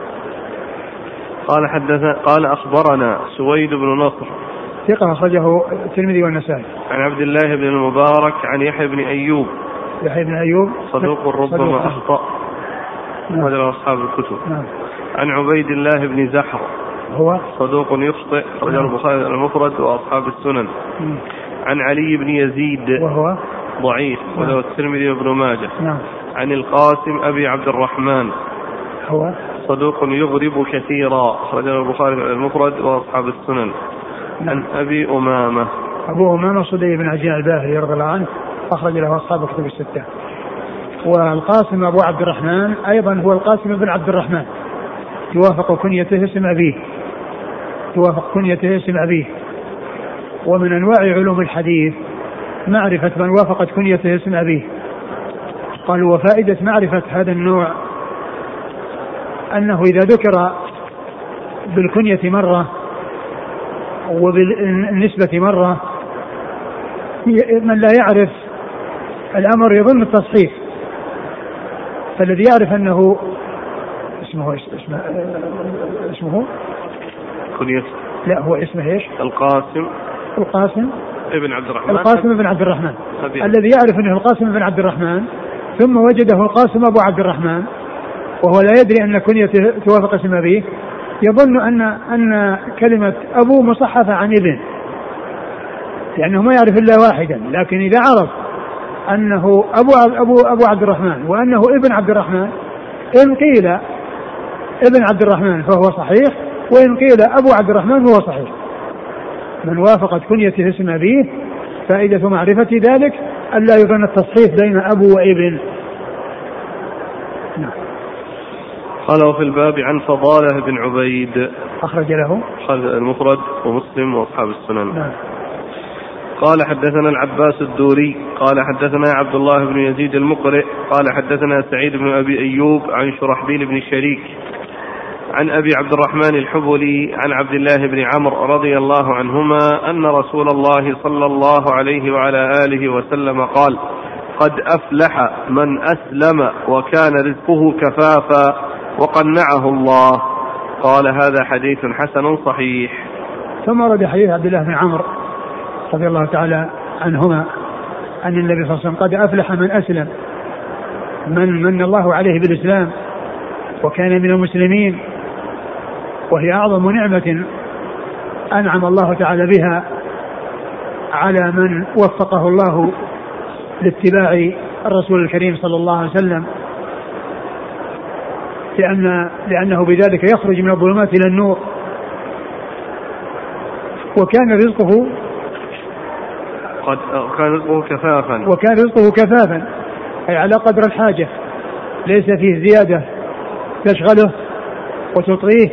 قال حدث قال أخبرنا سويد بن نصر ثقة أخرجه الترمذي والنسائي. عن عبد الله بن المبارك عن يحيى بن أيوب. يحيى بن أيوب صدوق ربما أخطأ. نعم. هذا أصحاب الكتب. نعم. عن عبيد الله بن زحر هو صدوق يخطئ رجل نعم. البخاري المفرد وأصحاب السنن مم. عن علي بن يزيد وهو ضعيف وله الترمذي وابن ماجه نعم عن القاسم أبي عبد الرحمن. هو؟ صدوق يغرب كثيرا. رجل البخاري المفرد وأصحاب السنن. عن نعم. أبي أمامة. أبو أمامة صدي بن عجين الباهلي رضي الله عنه أخرج له أصحاب كتب الستة. والقاسم أبو عبد الرحمن أيضا هو القاسم بن عبد الرحمن. توافق كنيته اسم أبيه. توافق كنيته اسم أبيه. ومن أنواع علوم الحديث معرفة من وافقت كنيته اسم أبيه. قالوا وفائدة معرفة هذا النوع أنه إذا ذكر بالكنية مرة وبالنسبة مرة من لا يعرف الأمر يظن التصحيح. فالذي يعرف أنه اسمه اسمه اسمه؟ كنية. لا هو اسمه إيش؟ القاسم. القاسم. ابن عبد الرحمن. القاسم بن عبد الرحمن. الذي يعرف أنه القاسم بن عبد الرحمن ثم وجده القاسم أبو عبد الرحمن وهو لا يدري أن كنيته توافق اسم أبيه يظن ان أن كلمة أبو مصحفة عن ابن. لأنه ما يعرف إلا واحدا لكن إذا عرف أنه ابو ابو أبو عبد الرحمن وأنه ابن عبد الرحمن إن قيل ابن عبد الرحمن فهو صحيح وإن قيل أبو عبد الرحمن فهو صحيح. من وافقت كنيته اسم أبيه فائدة معرفة ذلك الا يظن التصحيح بين أبو وإبن. نعم. قال وفي الباب عن فضالة بن عبيد. أخرج له. المفرد ومسلم وأصحاب السنن. نعم. قال حدثنا العباس الدوري. قال حدثنا عبد الله بن يزيد المقرئ. قال حدثنا سعيد بن أبي أيوب عن شرحبيل بن شريك. عن أبي عبد الرحمن الحبلي عن عبد الله بن عمرو رضي الله عنهما أن رسول الله صلى الله عليه وعلى آله وسلم قال قد أفلح من أسلم وكان رزقه كفافا وقنعه الله. قال هذا حديث حسن صحيح. ثم ورد حديث عبد الله بن عمرو رضي الله تعالى عنهما أن النبي صلى الله عليه وسلم قد أفلح من أسلم من من الله عليه بالإسلام وكان من المسلمين. وهي أعظم نعمة أنعم الله تعالى بها على من وفقه الله لاتباع الرسول الكريم صلى الله عليه وسلم لأن لأنه بذلك يخرج من الظلمات إلى النور. وكان رزقه قد كان رزقه كفافا. وكان رزقه كفافا أي على قدر الحاجة. ليس فيه زيادة تشغله وتطغيه.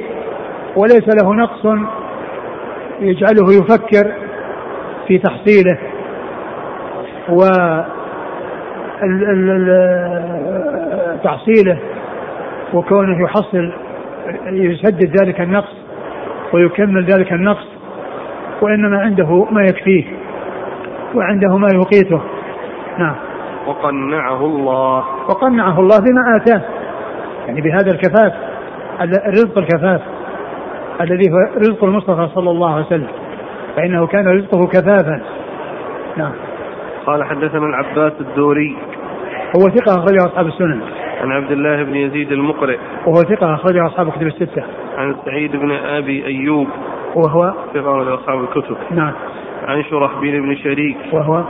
وليس له نقص يجعله يفكر في تحصيله. و تحصيله وكونه يحصل يسدد ذلك النقص ويكمل ذلك النقص وإنما عنده ما يكفيه وعنده ما يقيته. نعم. وقنعه الله. وقنعه الله بما آتاه يعني بهذا الكفاف ال- الرزق الكفاف. الذي هو رزق المصطفى صلى الله عليه وسلم. فإنه كان رزقه كفافا. نعم. قال حدثنا العباس الدوري. هو ثقة أخرجه أصحاب السنن. عن عبد الله بن يزيد المقرئ. وهو ثقة أخرجه أصحاب الكتب الستة. عن سعيد بن أبي أيوب. وهو ثقة لاصحاب الكتب. نعم. عن شرحبيل بن شريك. وهو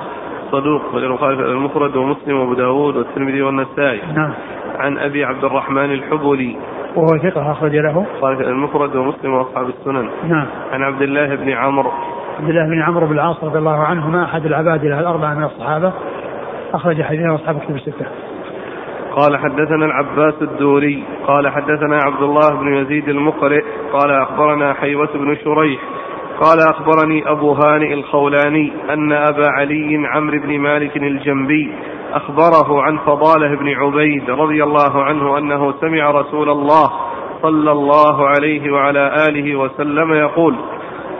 صدوق والبخاري المفرد ومسلم وأبو داود والترمذي والنسائي. نعم. عن أبي عبد الرحمن الحبلي وهو ثقة أخرج له. المفرد ومسلم وأصحاب السنن. نعم. عن عبد الله بن عمرو. عبد الله بن عمرو بن العاص رضي الله عنهما أحد العبادلة الأربعة من الصحابة. أخرج حديثه أصحاب الكتب الستة. قال حدثنا العباس الدوري. قال حدثنا عبد الله بن يزيد المقرئ. قال أخبرنا حيوة بن شريح. قال أخبرني أبو هانئ الخولاني أن أبا علي عمرو بن مالك الجنبي أخبره عن فضالة بن عبيد رضي الله عنه أنه سمع رسول الله صلى الله عليه وعلى آله وسلم يقول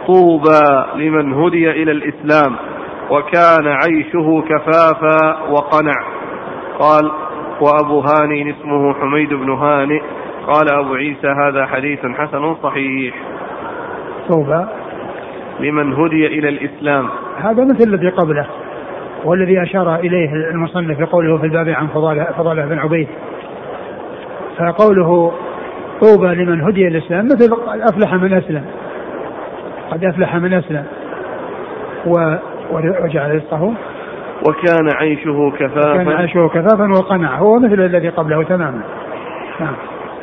طوبى لمن هدي إلى الإسلام وكان عيشه كفافا وقنع. قال وأبو هانئ اسمه حميد بن هانئ قال أبو عيسى هذا حديث حسن صحيح. توبة لمن هدي إلى الإسلام. هذا مثل الذي قبله. والذي أشار إليه المصنف قوله في الباب عن فضالة, فضالة بن عبيد. فقوله طوبى لمن هدي الإسلام مثل أفلح من أسلم. قد أفلح من أسلم. و وجعل رزقه. وكان عيشه كفافا. كان عيشه كفافا وقنع. هو مثل الذي قبله تماما. نعم.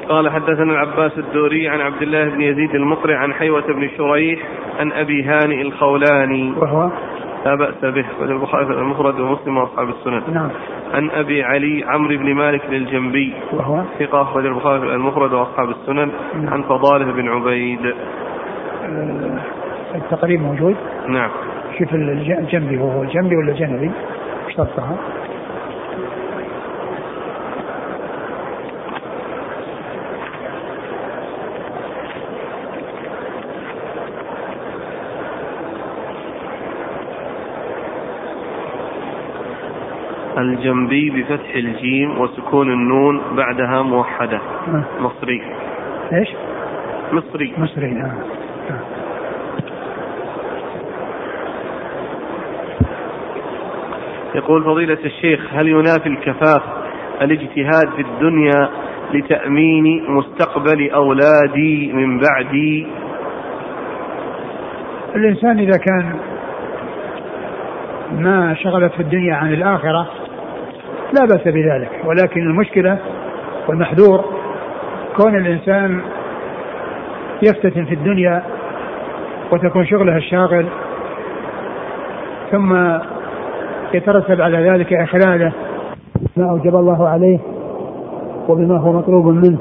قال حدثنا العباس الدوري عن عبد الله بن يزيد المقرع عن حيوة بن شريح عن أبي هانئ الخولاني. وهو لا بأس به البخاري المفرد ومسلم وأصحاب السنن. نعم. عن أبي علي عمرو بن مالك الجنبي. وهو؟ ثقة البخاري المفرد وأصحاب السنن. نعم. عن فضالة بن عبيد. آه، التقريب موجود؟ نعم. شوف الجنبي هو الجنبي ولا جنبي؟ اشترطها. الجنبي بفتح الجيم وسكون النون بعدها موحدة آه. مصري إيش؟ مصري مصري نعم. يقول فضيلة الشيخ هل ينافي الكفاف الاجتهاد في الدنيا لتأمين مستقبل أولادي من بعدي الإنسان إذا كان ما شغلت في الدنيا عن الآخرة لا بأس بذلك ولكن المشكلة والمحذور كون الإنسان يفتتن في الدنيا وتكون شغله الشاغل ثم يترتب على ذلك إخلاله ما أوجب الله عليه وبما هو مطلوب منه.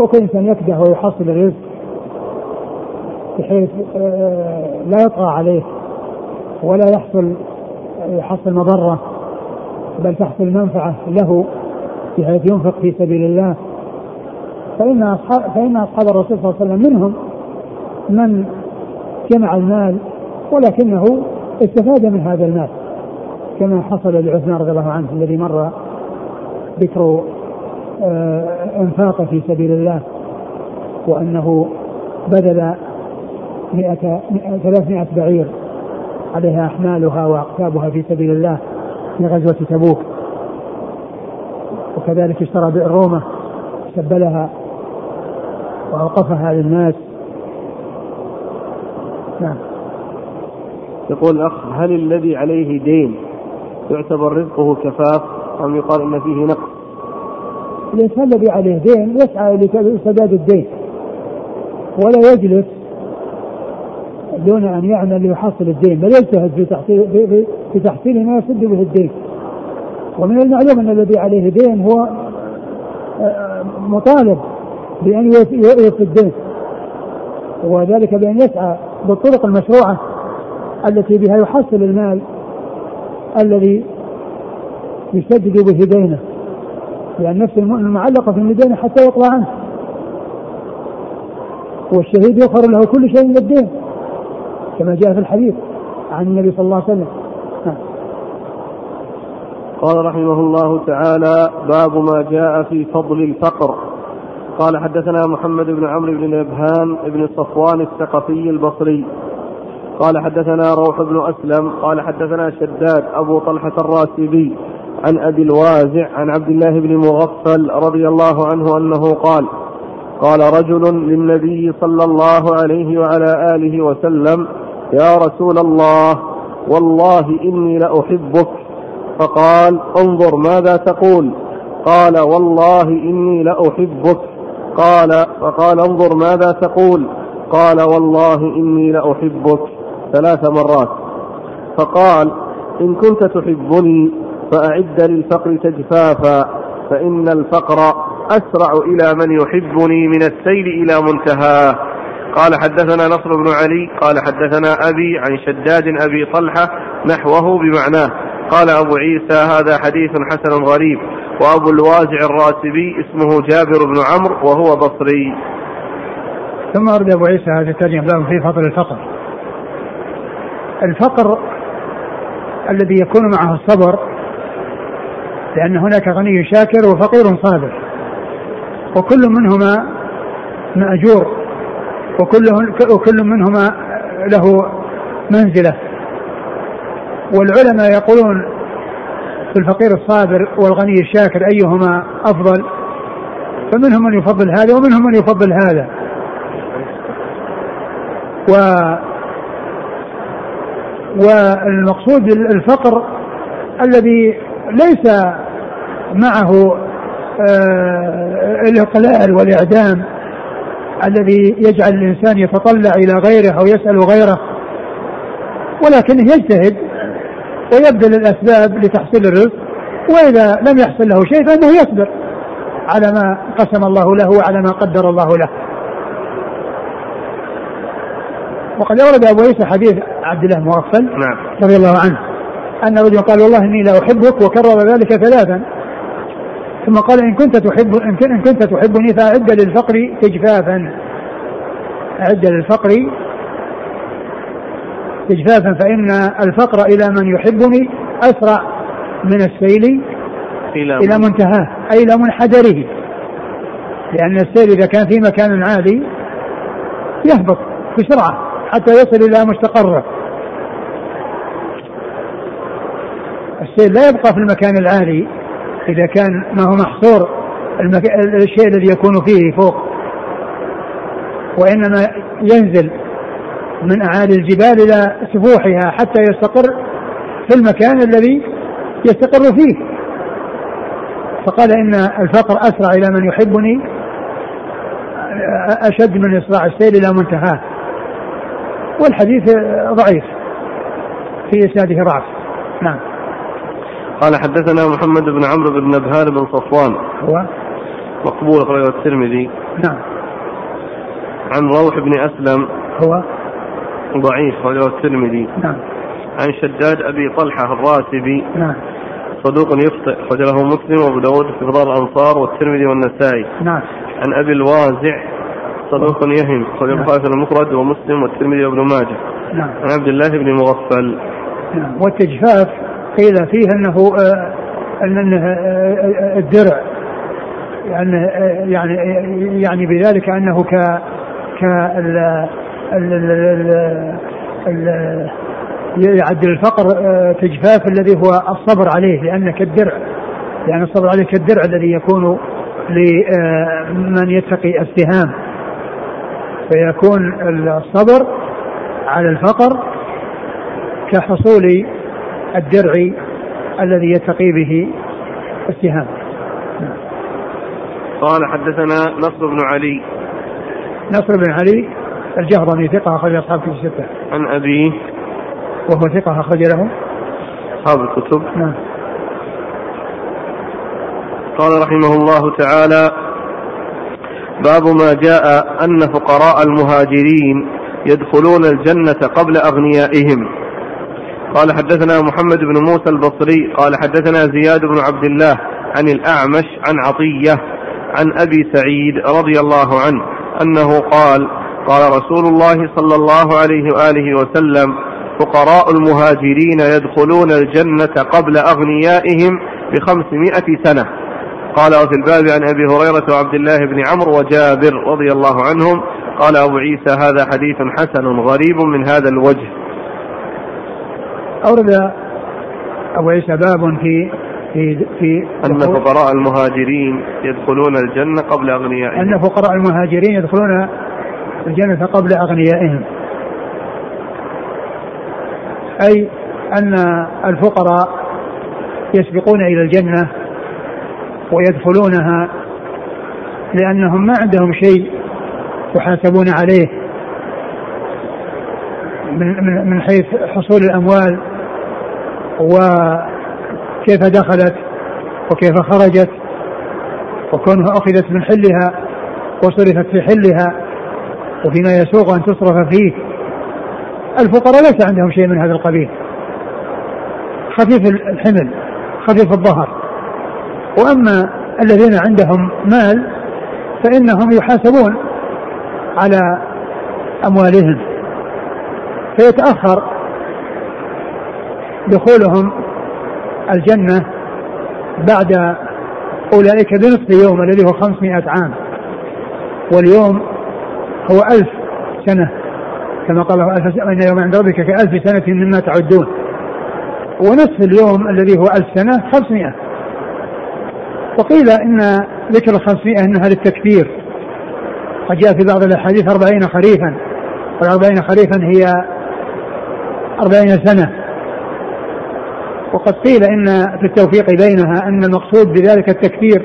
وكل إنسان يكدح ويحصل الرزق؟ بحيث آه، لا يطغى عليه ولا يحصل يحصل مضرة. بل تحصل منفعة له بحيث ينفق في سبيل الله. فإن أصحاب فإن أصحاب الرسول صلى الله عليه وسلم منهم من جمع المال ولكنه استفاد من هذا المال كما حصل لعثمان رضي الله عنه الذي مر ذكر آه، إنفاقه في سبيل الله وأنه بذل مئة ثلاثمائة بعير عليها أحمالها وأقتابها في سبيل الله. في غزوة تبوك. وكذلك اشترى بئر رومة سبلها وأوقفها للناس. نعم. يقول الأخ هل الذي عليه دين يعتبر رزقه كفاف؟ أم يقال أن فيه نقص؟ الإنسان الذي عليه دين يسعى لسداد الدين. ولا يجلس دون أن يعمل ليحصل الدين بل يجتهد في تحصيل في, في تحصيل ما يسد به الدين. ومن المعلوم أن الذي عليه دين هو آه، مطالب بأن يوفي الدين. وذلك بأن يسعى بالطرق المشروعة التي بها يحصل المال الذي يسدد به دينه. لأن نفس المؤمن معلقة في دينه حتى يقضى عنه. والشهيد يغفر له كل شيء من الدين. كما جاء في الحديث عن النبي صلى الله عليه وسلم. قال رحمه الله تعالى باب ما جاء في فضل الفقر. قال حدثنا محمد بن عمرو بن نبهان بن صفوان الثقفي البصري. قال حدثنا روح بن أسلم. قال حدثنا شداد أبو طلحة الراسبي عن أبي الوازع عن عبد الله بن مغفل رضي الله عنه أنه قال قال رجل للنبي صلى الله عليه وعلى آله وسلم يا رسول الله والله إني لأحبك. فقال انظر ماذا تقول. قال والله إني لأحبك. قال فقال انظر ماذا تقول. قال والله إني لأحبك. ثلاث مرات. فقال إن كنت تحبني فأعد للفقر تجفافا فإن الفقر أسرع إلى من يحبني من السيل إلى منتهاه. قال حدثنا نصر بن علي قال حدثنا أبي عن شداد أبي طلحة نحوه بمعناه. قال أبو عيسى هذا حديث حسن غريب. وأبو الوازع الراسبي اسمه جابر بن عمرو وهو بصري. ثم أرد أبو عيسى هذا الترجمة في فضل الفقر. الفقر الذي يكون معه الصبر لأن هناك غني شاكر وفقير صابر وكل منهما مأجور. وكل وكل منهما له منزلة. والعلماء يقولون في الفقير الصابر والغني الشاكر أيهما أفضل؟ فمنهم من يفضل هذا ومنهم من يفضل هذا. و والمقصود الفقر الذي ليس معه آه الإقلال والإعدام. الذي يجعل الإنسان يتطلع إلى غيره أو يسأل غيره ولكنه يجتهد ويبذل الأسباب لتحصيل الرزق وإذا لم يحصل له شيء فإنه يصبر على ما قسم الله له وعلى ما قدر الله له. وقد أورد أبو عيسى حديث عبد الله مغفل نعم رضي الله عنه ان رجلا قال والله إني لا أحبك وكرر ذلك ثلاثا ثم قال إن كنت تحب إن كنت تحبني فأعد للفقر تجفافا. أعد للفقر إجفافا فإن الفقر إلى من يحبني أسرع من السيل إلى, إلى منتهاه أي إلى منحدره. لأن السيل إذا كان في مكان عالي يهبط بسرعة حتى يصل إلى مستقره. السيل لا يبقى في المكان العالي إذا كان ما هو محصور المك... الشيء الذي يكون فيه فوق. وإنما ينزل من أعالي الجبال إلى سفوحها حتى يستقر في المكان الذي يستقر فيه. فقال إن الفقر أسرع إلى من يحبني أشد من إسراع السيل إلى منتهاه. والحديث ضعيف في إسناده ضعف. نعم. قال حدثنا محمد بن عمرو بن نبهان بن صفوان. هو؟ مقبول أخرجه الترمذي. نعم. عن روح بن أسلم. هو؟ ضعيف أخرجه الترمذي. نعم. عن شداد أبي طلحة الراسبي نعم. صدوق يخطئ أخرجه مسلم وأبو داود في فضائل الأنصار والترمذي والنسائي. نعم. عن أبي الوازع. صدوق يهم أخرجه نعم. البخاري في المفرد ومسلم والترمذي وابن ماجه. نعم. عن عبد الله بن مغفل. نعم. والتجفاف؟ قيل فيه أنه آه، انه آه، آه، الدرع. يعني يعني يعني بذلك أنه ك ك يعدل الفقر تجفاف الذي هو الصبر عليه لأنه كالدرع. يعني الصبر عليه كالدرع الذي يكون لمن يتقي السهام فيكون الصبر على الفقر كحصول الدرع الذي يتقي به السهام. قال حدثنا نصر بن علي. نصر بن علي الجهضمي ثقة أخرج أصحاب كتب الستة. عن أبيه وهو ثقة أخرج له. أصحاب الكتب. نعم. قال رحمه الله تعالى باب ما جاء أن فقراء المهاجرين يدخلون الجنة قبل أغنيائهم. قال حدثنا محمد بن موسى البصري قال حدثنا زياد بن عبد الله عن الأعمش عن عطية عن أبي سعيد رضي الله عنه أنه قال قال رسول الله صلى الله عليه وآله وسلم فقراء المهاجرين يدخلون الجنة قبل أغنيائهم بخمسمائة سنة. قال وفي الباب عن أبي هريرة وعبد الله بن عمرو وجابر رضي الله عنهم قال أبو عيسى هذا حديث حسن غريب من هذا الوجه. أورد أبو عيسى باب في في في أن فقراء المهاجرين يدخلون الجنة قبل أغنيائهم. أن فقراء المهاجرين يدخلون الجنة قبل أغنيائهم. أي أن الفقراء يسبقون إلى الجنة ويدخلونها لأنهم ما عندهم شيء يحاسبون عليه. من من حيث حصول الأموال وكيف دخلت وكيف خرجت وكونها أخذت من حلها وصرفت في حلها وفيما يسوق أن تصرف فيه. الفقراء ليس عندهم شيء من هذا القبيل خفيف الحمل خفيف الظهر. وأما الذين عندهم مال فإنهم يحاسبون على أموالهم. فيتأخر دخولهم الجنة بعد أولئك بنصف يوم الذي هو خمسمائة عام. واليوم هو ألف سنة كما قال الله ألف سنة إن يوم عند ربك كألف سنة مما تعدون. ونصف اليوم الذي هو ألف سنة خمسمائة. وقيل إن ذكر الخمسمائة أنها للتكبير. قد جاء في بعض الأحاديث أربعين خريفا. والأربعين خريفا هي أربعين سنة. وقد قيل إن في التوفيق بينها أن المقصود بذلك التكبير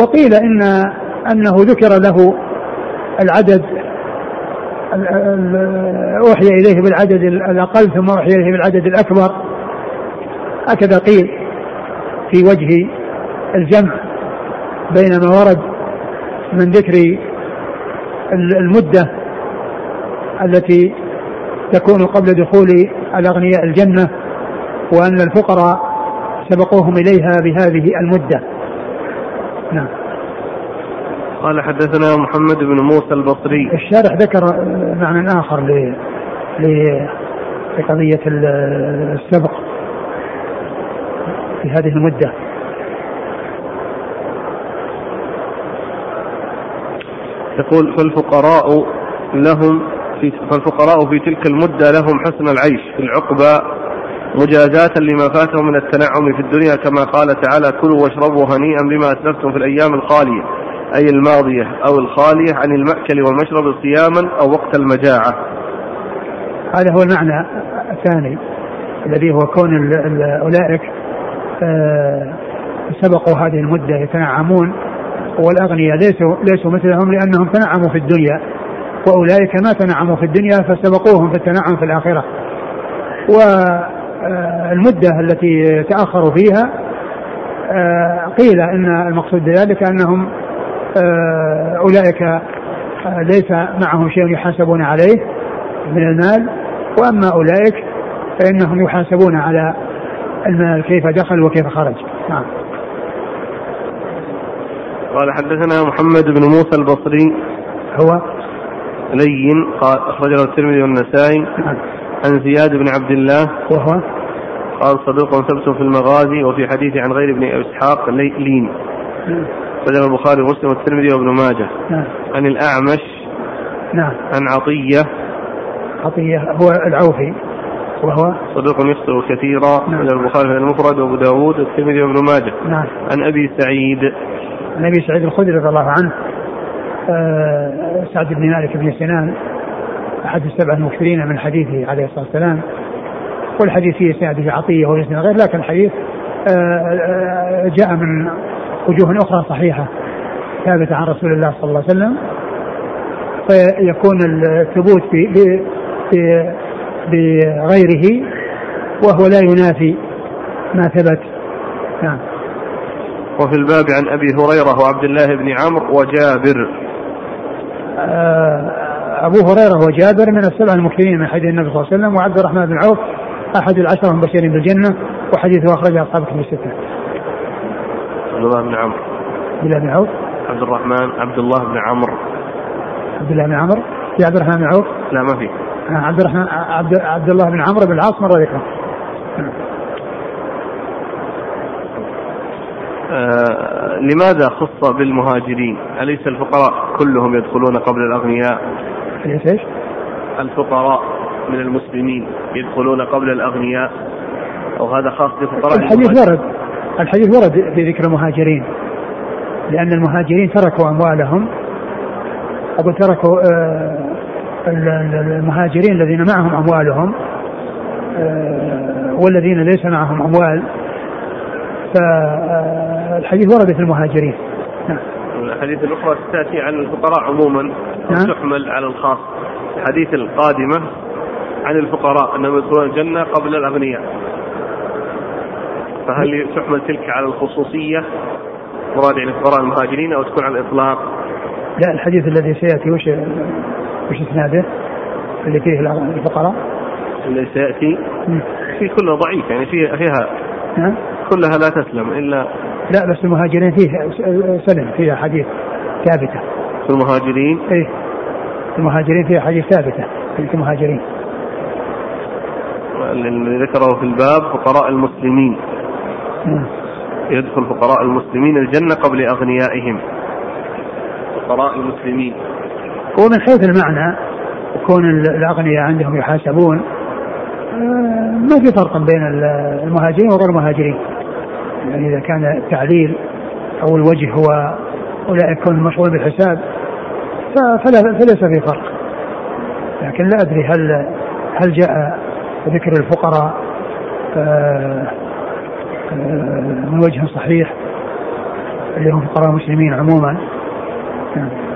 وقيل إن أنه ذكر له العدد أوحي إليه بالعدد الأقل ثم أوحي إليه بالعدد الأكبر. هكذا قيل في وجه الجمع بين ما ورد من ذكر المدة التي تكون قبل دخول الأغنياء الجنة وأن الفقراء سبقوهم إليها بهذه المدة. نعم. قال حدثنا محمد بن موسى البصري. الشارح ذكر معنى آخر ل لقضية السبق في هذه المدة. يقول فالفقراء لهم في فالفقراء في تلك المدة لهم حسن العيش في العقبى مجازاة لما فاتهم من التنعم في الدنيا كما قال تعالى كلوا واشربوا هنيئا بما أسلفتم في الأيام الخالية أي الماضية أو الخالية عن المأكل والمشرب صياما أو وقت المجاعة. هذا هو المعنى الثاني الذي هو كون أولئك آه، سبقوا هذه المدة يتنعمون والأغنياء ليسوا ليسوا مثلهم لأنهم تنعموا في الدنيا. وأولئك ما تنعموا في الدنيا فسبقوهم في التنعم في الآخرة. والمدة التي تأخروا فيها آه، قيل إن المقصود بذلك أنهم آه، أولئك آه، ليس معهم شيء يحاسبون عليه من المال. وأما أولئك فإنهم يحاسبون على المال كيف دخل وكيف خرج. نعم. قال حدثنا محمد بن موسى البصري. هو؟ لين قال أخرجه الترمذي والنسائي عن زياد بن عبد الله. وهو؟ قال صدوق ثبت في المغازي وفي حديث عن غير ابن إسحاق لين. أخرجه البخاري ومسلم والترمذي وابن ماجه. نعم. عن الأعمش. نعم. عن عطية. عطية هو العوفي. وهو؟ صدوق يخطئ كثيرا. نعم. البخاري في المفرد وأبو داود والترمذي وابن ماجه. نعم. عن أبي سعيد. عن أبي سعيد الخدري رضي الله عنه. سعد بن مالك بن سنان أحد السبع المكثرين من حديثه عليه الصلاة والسلام. والحديث فيه سنده عطية وليس غير لكن الحديث آه, آه، جاء من وجوه أخرى صحيحة ثابتة عن رسول الله صلى الله عليه وسلم. فيكون الثبوت بغيره وهو لا ينافي ما ثبت. نعم. وفي الباب عن أبي هريرة وعبد الله بن عمرو وجابر. آه، أبو هريرة وجابر من السبع المكثرين من حديث النبي صلى الله عليه وسلم وعبد الرحمن بن عوف أحد العشرة المبشرين بالجنة وحديثه أخرجه أصحاب كتب الستة. عبد الله بن عمرو. عبد الله بن عوف. عبد الرحمن عبد الله بن عمرو. عبد الله بن عمرو في عبد الرحمن بن عوف؟ لا ما في. آه، عبد الرحمن عبد, عبد الله بن عمرو بن العاص مرة ذكره. آه لماذا خص بالمهاجرين؟ أليس الفقراء كلهم يدخلون قبل الأغنياء؟ أليس إيش؟ الفقراء من المسلمين يدخلون قبل الأغنياء أو هذا خاص بفقراء الحديث ورد الحديث ورد في ذكر المهاجرين لأن المهاجرين تركوا أموالهم أقول تركوا آه المهاجرين الذين معهم أموالهم آه والذين ليس معهم أموال فالحديث ورد في المهاجرين نعم الحديث الأخرى تأتي عن الفقراء عموما نعم. تحمل على الخاص الحديث القادمة عن الفقراء أنهم يدخلون الجنة قبل الأغنياء فهل تحمل تلك على الخصوصية مراد يعني فقراء المهاجرين أو تكون على الإطلاق؟ لا الحديث الذي سيأتي وش وش إسناده؟ اللي فيه الفقراء؟ اللي سيأتي في كله ضعيف يعني فيها فيها نعم كلها لا تسلم إلا لا بس المهاجرين فيه سلم فيها حديث ثابتة. في المهاجرين؟ إيه. المهاجرين فيها حديث ثابتة في المهاجرين. الذي ذكره في الباب فقراء المسلمين. نعم. يدخل فقراء المسلمين الجنة قبل أغنيائهم. فقراء المسلمين. ومن حيث المعنى كون الأغنياء عندهم يحاسبون. ما في فرق بين المهاجرين وغير المهاجرين. يعني إذا كان التعليل أو الوجه هو أولئك كون مشغول بالحساب فلا فليس في فرق لكن لا أدري هل هل جاء ذكر الفقراء آه، آه، من وجه صحيح اللي هم فقراء المسلمين عموما نعم.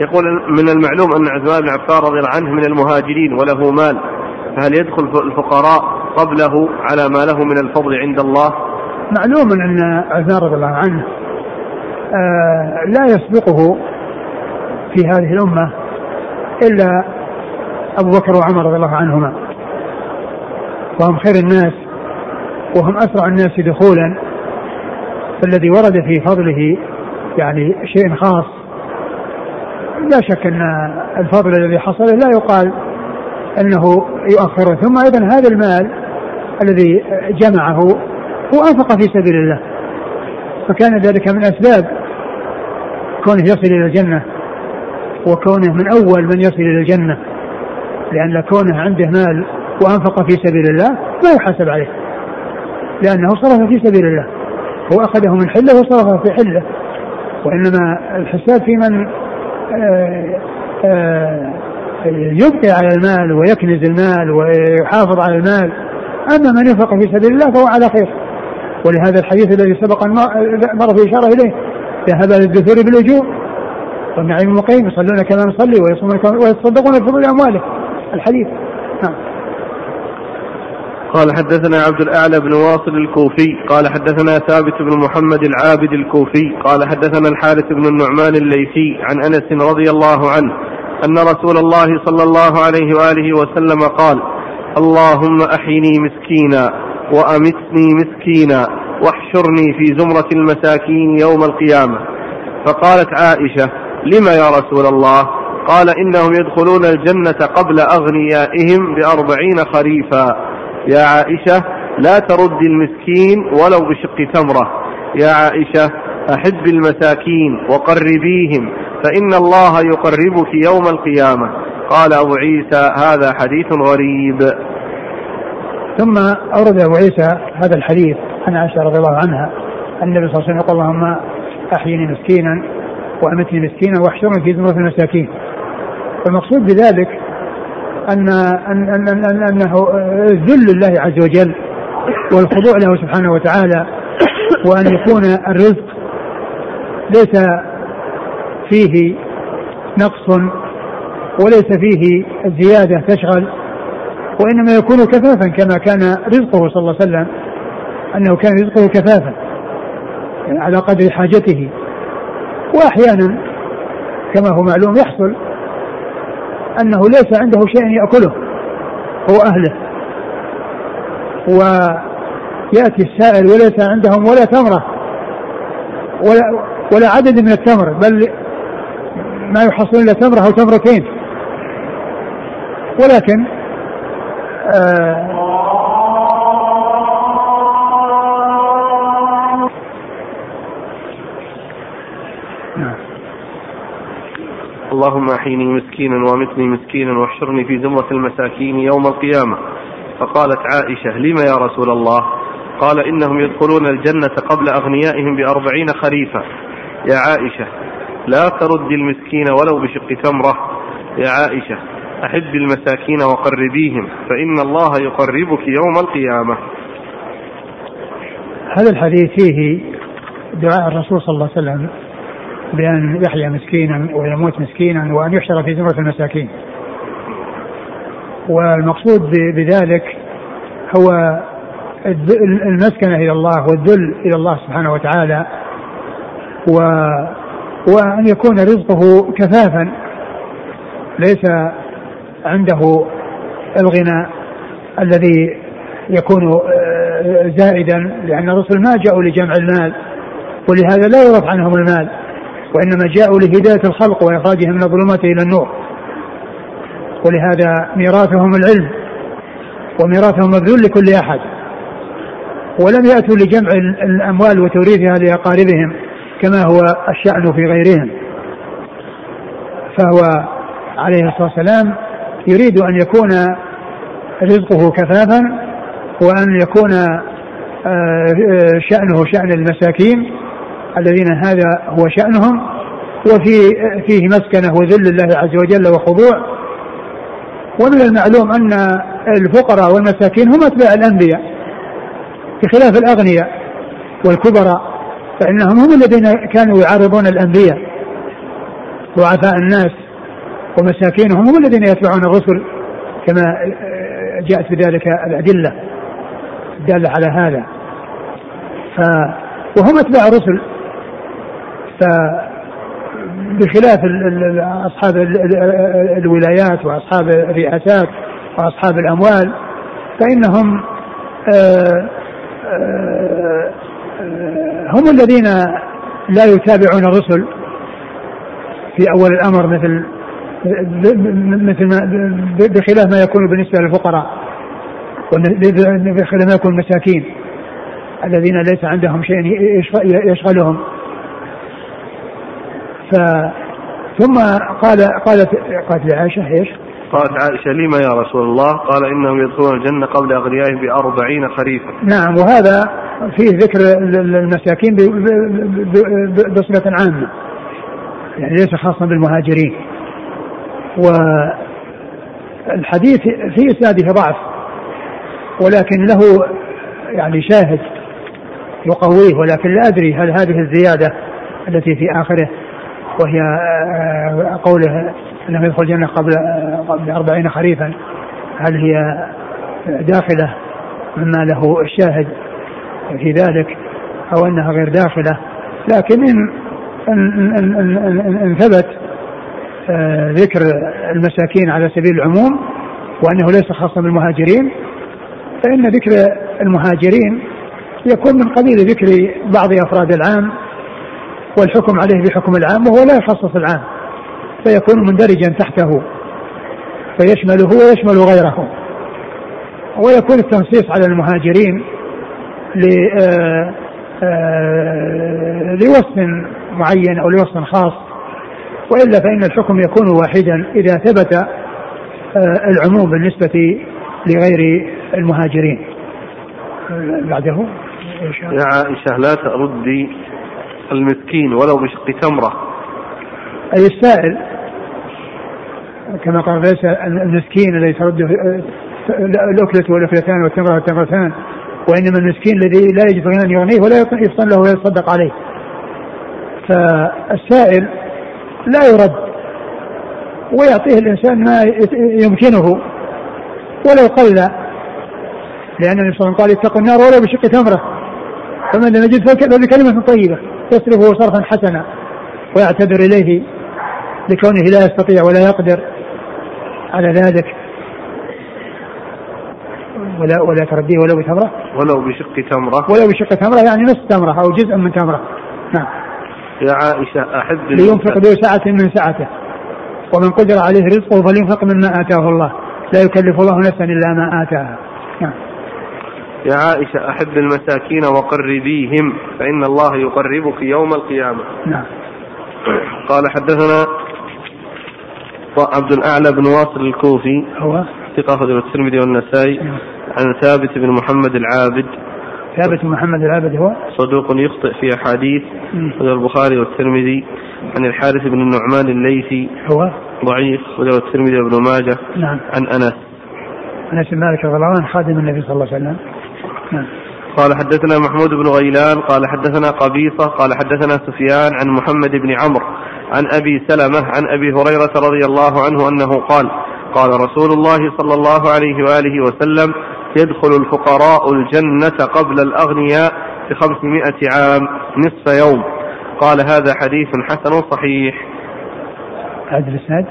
يقول من المعلوم أن عثمان بن عفان رضي الله عنه من المهاجرين وله مال فهل يدخل الفقراء قبله على ما له من الفضل عند الله؟ معلوم أن عثمان رضي الله عنه آه لا يسبقه في هذه الأمة إلا أبو بكر وعمر رضي الله عنهما وهم خير الناس وهم أسرع الناس دخولا فالذي ورد في فضله يعني شيء خاص لا شك أن الفضل الذي حصل لا يقال أنه يؤخره. ثم أيضا هذا المال الذي جمعه هو أنفق في سبيل الله فكان ذلك من أسباب كونه يصل إلى الجنة وكونه من أول من يصل إلى الجنة لأن كونه عنده مال وأنفق في سبيل الله لا يحاسب عليه لأنه صرف في سبيل الله هو أخذه من حلة وصرفه في حلة وإنما الحساب في من يبقي على المال ويكنز المال ويحافظ على المال. أما من ينفق في سبيل الله فهو على خير. ولهذا الحديث الذي سبق مر في إشارة إليه ذهب للدثور بالاجور والنعيم المقيم يصلون كما نصلي ويصومون ويتصدقون بفضل أمواله. الحديث. قال حدثنا عبد الأعلى بن واصل الكوفي قال حدثنا ثابت بن محمد العابد الكوفي قال حدثنا الحارث بن النعمان الليثي عن أنس رضي الله عنه أن رسول الله صلى الله عليه وآله وسلم قال اللهم أحيني مسكينا وأمتني مسكينا واحشرني في زمرة المساكين يوم القيامة. فقالت عائشة لم يا رسول الله؟ قال إنهم يدخلون الجنة قبل أغنيائهم بأربعين خريفا. يا عائشة لا ترد المسكين ولو بشق تمرة. يا عائشة أحب المساكين وقربيهم فإن الله يقربك يوم القيامة. قال أبو عيسى هذا حديث غريب. ثم أورد أبو عيسى هذا الحديث عن عائشة رضي الله عنها. النبي صلى الله عليه وسلم يقول اللهم أحيني مسكينا وأمتني مسكينا واحشرني في زمرة المساكين. والمقصود بذلك أن أن أن أن أنه ذل الله عز وجل والخضوع له سبحانه وتعالى وأن يكون الرزق ليس فيه نقص وليس فيه زيادة تشغل وإنما يكون كفافا كما كان رزقه صلى الله عليه وسلم أنه كان رزقه كفافا يعني على قدر حاجته. وأحيانا كما هو معلوم يحصل أنه ليس عنده شيء يأكله هو أهله. ويأتي السائل وليس عندهم ولا تمرة ولا, ولا عدد من التمر بل ما يحصل إلا تمرة أو تمرتين. ولكن آه اللهم أحيني مسكينا وامتني مسكينا واحشرني في زمرة المساكين يوم القيامة. فقالت عائشة لم يا رسول الله؟ قال إنهم يدخلون الجنة قبل أغنيائهم بأربعين خريفا يا عائشة لا ترد المسكين ولو بشق تمرة. يا عائشة أحب المساكين وقربيهم فإن الله يقربك يوم القيامة. هذا الحديث فيه دعاء الرسول صلى الله عليه وسلم. بأن يحيا مسكينا ويموت مسكينا وأن يحشر في زمرة المساكين. والمقصود بذلك هو المسكنة إلى الله والذل إلى الله سبحانه وتعالى و وأن يكون رزقه كفافا. ليس عنده الغنى الذي يكون آه، زائدا لأن الرسل ما جاءوا لجمع المال ولهذا لا يرف عنهم المال. وإنما جاءوا لهداية الخلق وإخراجهم من الظلمات إلى النور. ولهذا ميراثهم العلم وميراثهم مبذول لكل أحد. ولم يأتوا لجمع الأموال وتوريثها لأقاربهم كما هو الشأن في غيرهم. فهو عليه الصلاة والسلام يريد أن يكون رزقه كفافا وأن يكون آه، شأنه شأن المساكين الذين هذا هو شأنهم وفي فيه مسكنة وذل الله عز وجل وخضوع. ومن المعلوم أن الفقراء والمساكين هم أتباع الأنبياء بخلاف الأغنياء والكبراء فإنهم هم الذين كانوا يعارضون الأنبياء. ضعفاء الناس ومساكينهم هم الذين يتبعون الرسل كما جاءت في ذلك الأدلة الدالة على هذا. ف وهم أتباع الرسل. بخلاف أصحاب الولايات وأصحاب الرئاسات وأصحاب الأموال فإنهم آه، آه، هم الذين لا يتابعون الرسل في أول الأمر مثل مثل ما بخلاف ما يكون بالنسبة للفقراء بخلاف ما يكون المساكين الذين ليس عندهم شيء يشغلهم. ف ثم قال قالت قالت لعائشة إيش؟ قالت عائشة لما يا رسول الله؟ قال إنهم يدخلون الجنة قبل أغنيائهم بأربعين خريفا نعم وهذا فيه ذكر المساكين بصفة عامة يعني ليس خاصا بالمهاجرين والحديث في إسناده ضعف ولكن له يعني شاهد يقويه ولكن لا أدري هل هذه الزيادة التي في آخره وهي آه، قوله أنه يدخل الجنة قبل قبل أربعين خريفا. هل هي داخلة؟ مما له الشاهد في ذلك أو أنها غير داخلة. لكن إن إن إن, إن, إن, إن ثبت آه، ذكر المساكين على سبيل العموم وأنه ليس خاصا بالمهاجرين فإن ذكر المهاجرين يكون من قبيل ذكر بعض أفراد العام والحكم عليه بحكم العام وهو لا يخصص العام فيكون مندرجا تحته فيشمله ويشمل غيره. ويكون التنصيص على المهاجرين آه، آه، لوصف معين أو لوصف خاص وإلا فإن الحكم يكون واحدا إذا ثبت آه، العموم بالنسبة لغير المهاجرين. بعده؟ يا عائشة لا تردي المسكين ولو بشق تمرة أي السائل. كما قال ليس المسكين الذي ترده الأكلة والأكلتان والتمرة والتمرتان وإنما المسكين الذي لا يجد غنى يغنيه ولا يفصل له ويتصدق عليه. فالسائل لا يرد ويعطيه الإنسان ما يمكنه ولو قل لأن النبي صلى الله عليه وسلم قال اتقوا النار ولو بشق تمرة. فمن لم يجد فبكلمة طيبة. يصرفه صرفا حسنا ويعتذر إليه لكونه لا يستطيع ولا يقدر على ذلك. ولا ولا ترديه ولو بتمرة. ولو بشق تمرة. ولو بشق تمرة يعني نصف تمرة أو جزء من تمرة. نعم. يا عائشة أحب لينفق ذو سعة من سعته. ومن قدر عليه رزقه فلينفق مما آتاه الله. لا يكلف الله نفسا إلا ما آتاها. نعم. يا عائشة أحب المساكين وقربيهم فإن الله يقربك يوم القيامة. نعم. قال حدثنا عبد الأعلى بن واصل الكوفي هو؟ ثقة أخرجه الترمذي والنسائي نعم. عن ثابت بن محمد العابد. ثابت بن محمد العابد هو؟ صدوق يخطئ في أحاديث وله البخاري والترمذي عن الحارث بن النعمان الليثي. هو؟ ضعيف وله الترمذي وابن ماجه. نعم. عن أنس. أنس بن مالك رضي الله عنه خادم النبي صلى الله عليه وسلم. قال حدثنا محمود بن غيلان قال حدثنا قبيصة قال حدثنا سفيان عن محمد بن عمرو عن أبي سلمة عن أبي هريرة رضي الله عنه أنه قال قال رسول الله صلى الله عليه وآله وسلم يدخل الفقراء الجنة قبل الأغنياء بخمسمائة عام نصف يوم قال هذا حديث حسن صحيح هذا الإسناد؟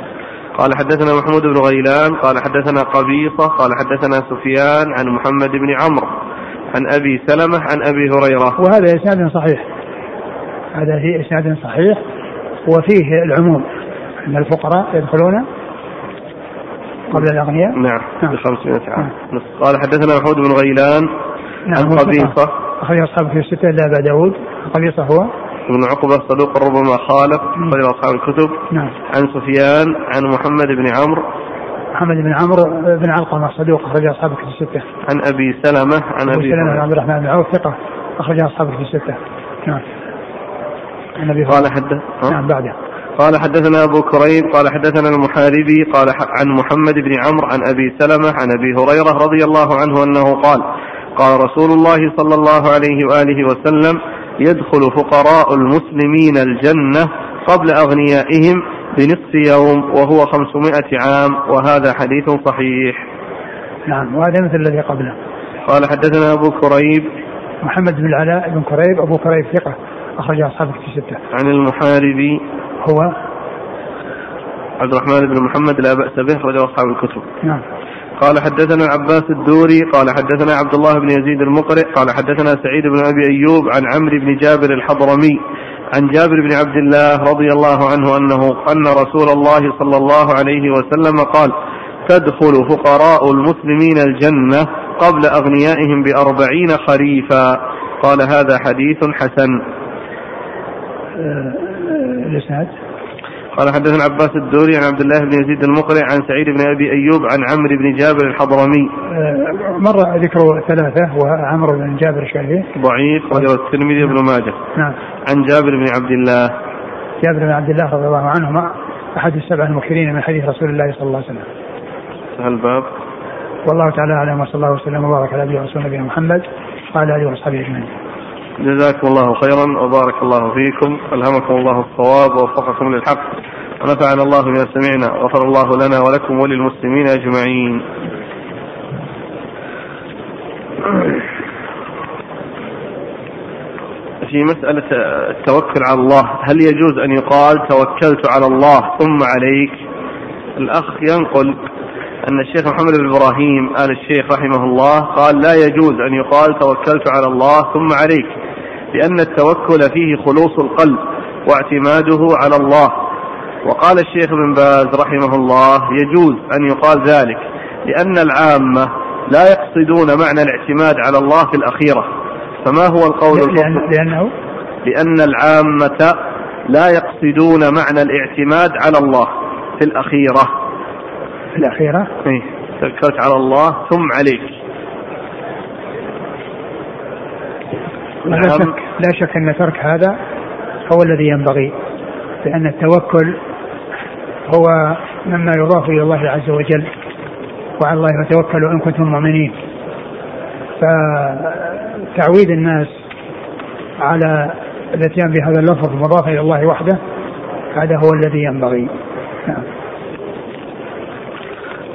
قال حدثنا محمود بن غيلان قال حدثنا قبيصة قال حدثنا سفيان عن محمد بن عمرو. عن أبي سلمة عن أبي هريرة. وهذا إسناد صحيح. هذا في إسناد صحيح وفيه العموم أن الفقراء يدخلون قبل الأغنياء. نعم, نعم. ب 500 عام. نعم. قال حدثنا محمود بن غيلان نعم عن قبيصة. أخرج أصحاب في الستة إلا أبا داود. قبيصة هو. بن عقبة صدوق ربما خالف أخرج أصحاب الكتب. نعم. عن سفيان عن محمد بن عمرو. محمد بن عمرو بن علقمة صدوق أخرج أصحاب الكتب الستة. عن أبي سلمة عن أبي سلمة هريرة عبد الرحمن بن عوف ثقة أخرج أصحاب الكتب الستة. نعم. عن أبي قال. حدث؟ نعم بعده. قال حدثنا أبو كريب قال حدثنا المحاربي قال عن محمد بن عمرو عن أبي سلمة عن أبي هريرة رضي الله عنه أنه قال قال رسول الله صلى الله عليه وآله وسلم يدخل فقراء المسلمين الجنة قبل أغنيائهم بنصف يوم وهو خمسمائة عام وهذا حديث صحيح نعم وهذا مثل الذي قبله. قال حدثنا أبو كريب محمد بن العلاء بن كريب أبو كريب ثقة أخرج أصحاب الكتب الستة. عن المحاربي هو عبد الرحمن بن محمد لا بأس به أخرجه أصحاب الكتب نعم. قال حدثنا العباس الدوري قال حدثنا عبد الله بن يزيد المقرئ قال حدثنا سعيد بن أبي أيوب عن عمرو بن جابر الحضرمي عن جابر بن عبد الله رضي الله عنه أنه أن رسول الله صلى الله عليه وسلم قال تدخل فقراء المسلمين الجنة قبل أغنيائهم بأربعين خريفا قال هذا حديث حسن آه، آه، الإسناد. قال حدثنا عباس الدوري عن عبد الله بن يزيد المقرئ عن سعيد بن أبي أيوب عن عمرو بن جابر الحضرمي. آه، مر ذكر ثلاثة وعمرو بن جابر الشافعي. ضعيف وله الترمذي بن ماجه. نعم. عن جابر بن عبد الله. جابر بن عبد الله رضي الله عنهما أحد السبع المكثرين من حديث رسول الله صلى الله عليه وسلم. انتهى الباب والله تعالى أعلم وصلى الله وسلم وبارك على نبينا ورسول نبينا محمد وعلى آله وأصحابه أجمعين. جزاكم الله خيرا وبارك الله فيكم. ألهمكم الله الصواب ووفقكم للحق. ونفعنا الله بما سمعنا. غفر الله لنا ولكم وللمسلمين أجمعين. في مسألة التوكل على الله. هل يجوز أن يقال توكلت على الله ثم عليك؟ الأخ ينقل أن الشيخ محمد بن إبراهيم آل الشيخ رحمه الله قال لا يجوز أن يقال توكلت على الله ثم عليك لأن التوكل فيه خلوص القلب واعتماده على الله. وقال الشيخ بن باز رحمه الله يجوز أن يقال ذلك لأن العامة لا يقصدون معنى الاعتماد على الله في الأخيرة. فما هو القول لأن لأنه؟ لأن العامة لا يقصدون معنى الاعتماد على الله في الأخيرة. الأخيرة. إيه، توكلت على الله ثم عليك. لا. شك لا شك أن ترك هذا هو الذي ينبغي لأن التوكل هو مما يضاف إلى الله عز وجل. وعلى الله فتوكلوا إن كنتم مؤمنين. فتعويد الناس على الاتيان بهذا اللفظ مضاف إلى الله وحده هذا هو الذي ينبغي. نعم.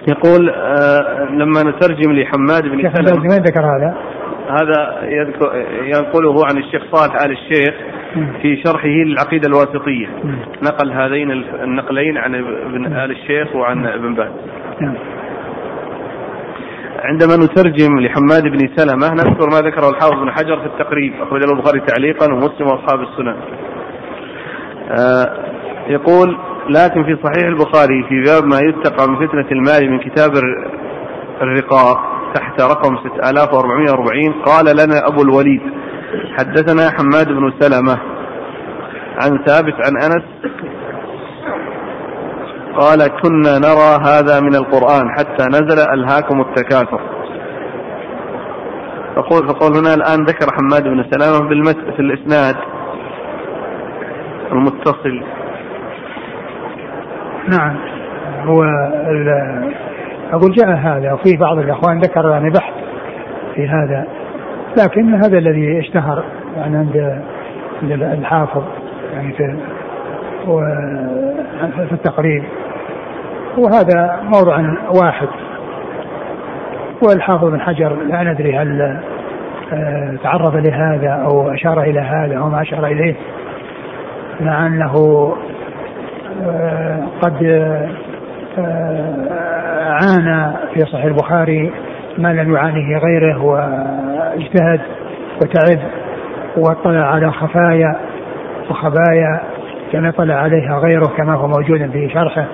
يقول آه لما نترجم لحماد بن سلمة وين ذكر هذا؟ هذا يذكر ينقله عن الشيخ صالح آل الشيخ. في شرحه للعقيدة الواسطية مم. نقل هذين النقلين عن ابن آل الشيخ وعن ابن باز نعم. عندما نترجم لحماد بن سلمة نذكر ما ذكره الحافظ بن حجر في التقريب أخرجه البخاري تعليقا ومسلم وأصحاب السنن آه يقول لكن في صحيح البخاري في باب ما يتقى من فتنة المال من كتاب الر- الرقاق تحت رقم 6440 قال لنا أبو الوليد حدثنا حماد بن سلمة عن ثابت عن أنس قال كنا نرى هذا من القرآن حتى نزل ألهاكم التكاثر. فقول فقول هنا الآن ذكر حماد بن سلامة بالمس في الإسناد المتصل. نعم. هو أقول جاء هذا وفي بعض الإخوان ذكر يعني بحث في هذا. لكن هذا الذي اشتهر يعني عند الحافظ يعني في في التقريب. وهذا موضع واحد. والحافظ بن حجر لا ندري هل آه، تعرض لهذا أو أشار إلى هذا أو ما أشار إليه. مع انه قد آه، عانى في صحيح البخاري ما لم يعانيه غيره واجتهد وتعب واطلع على خفايا وخبايا كما طلع عليها غيره كما هو موجود في شرحه.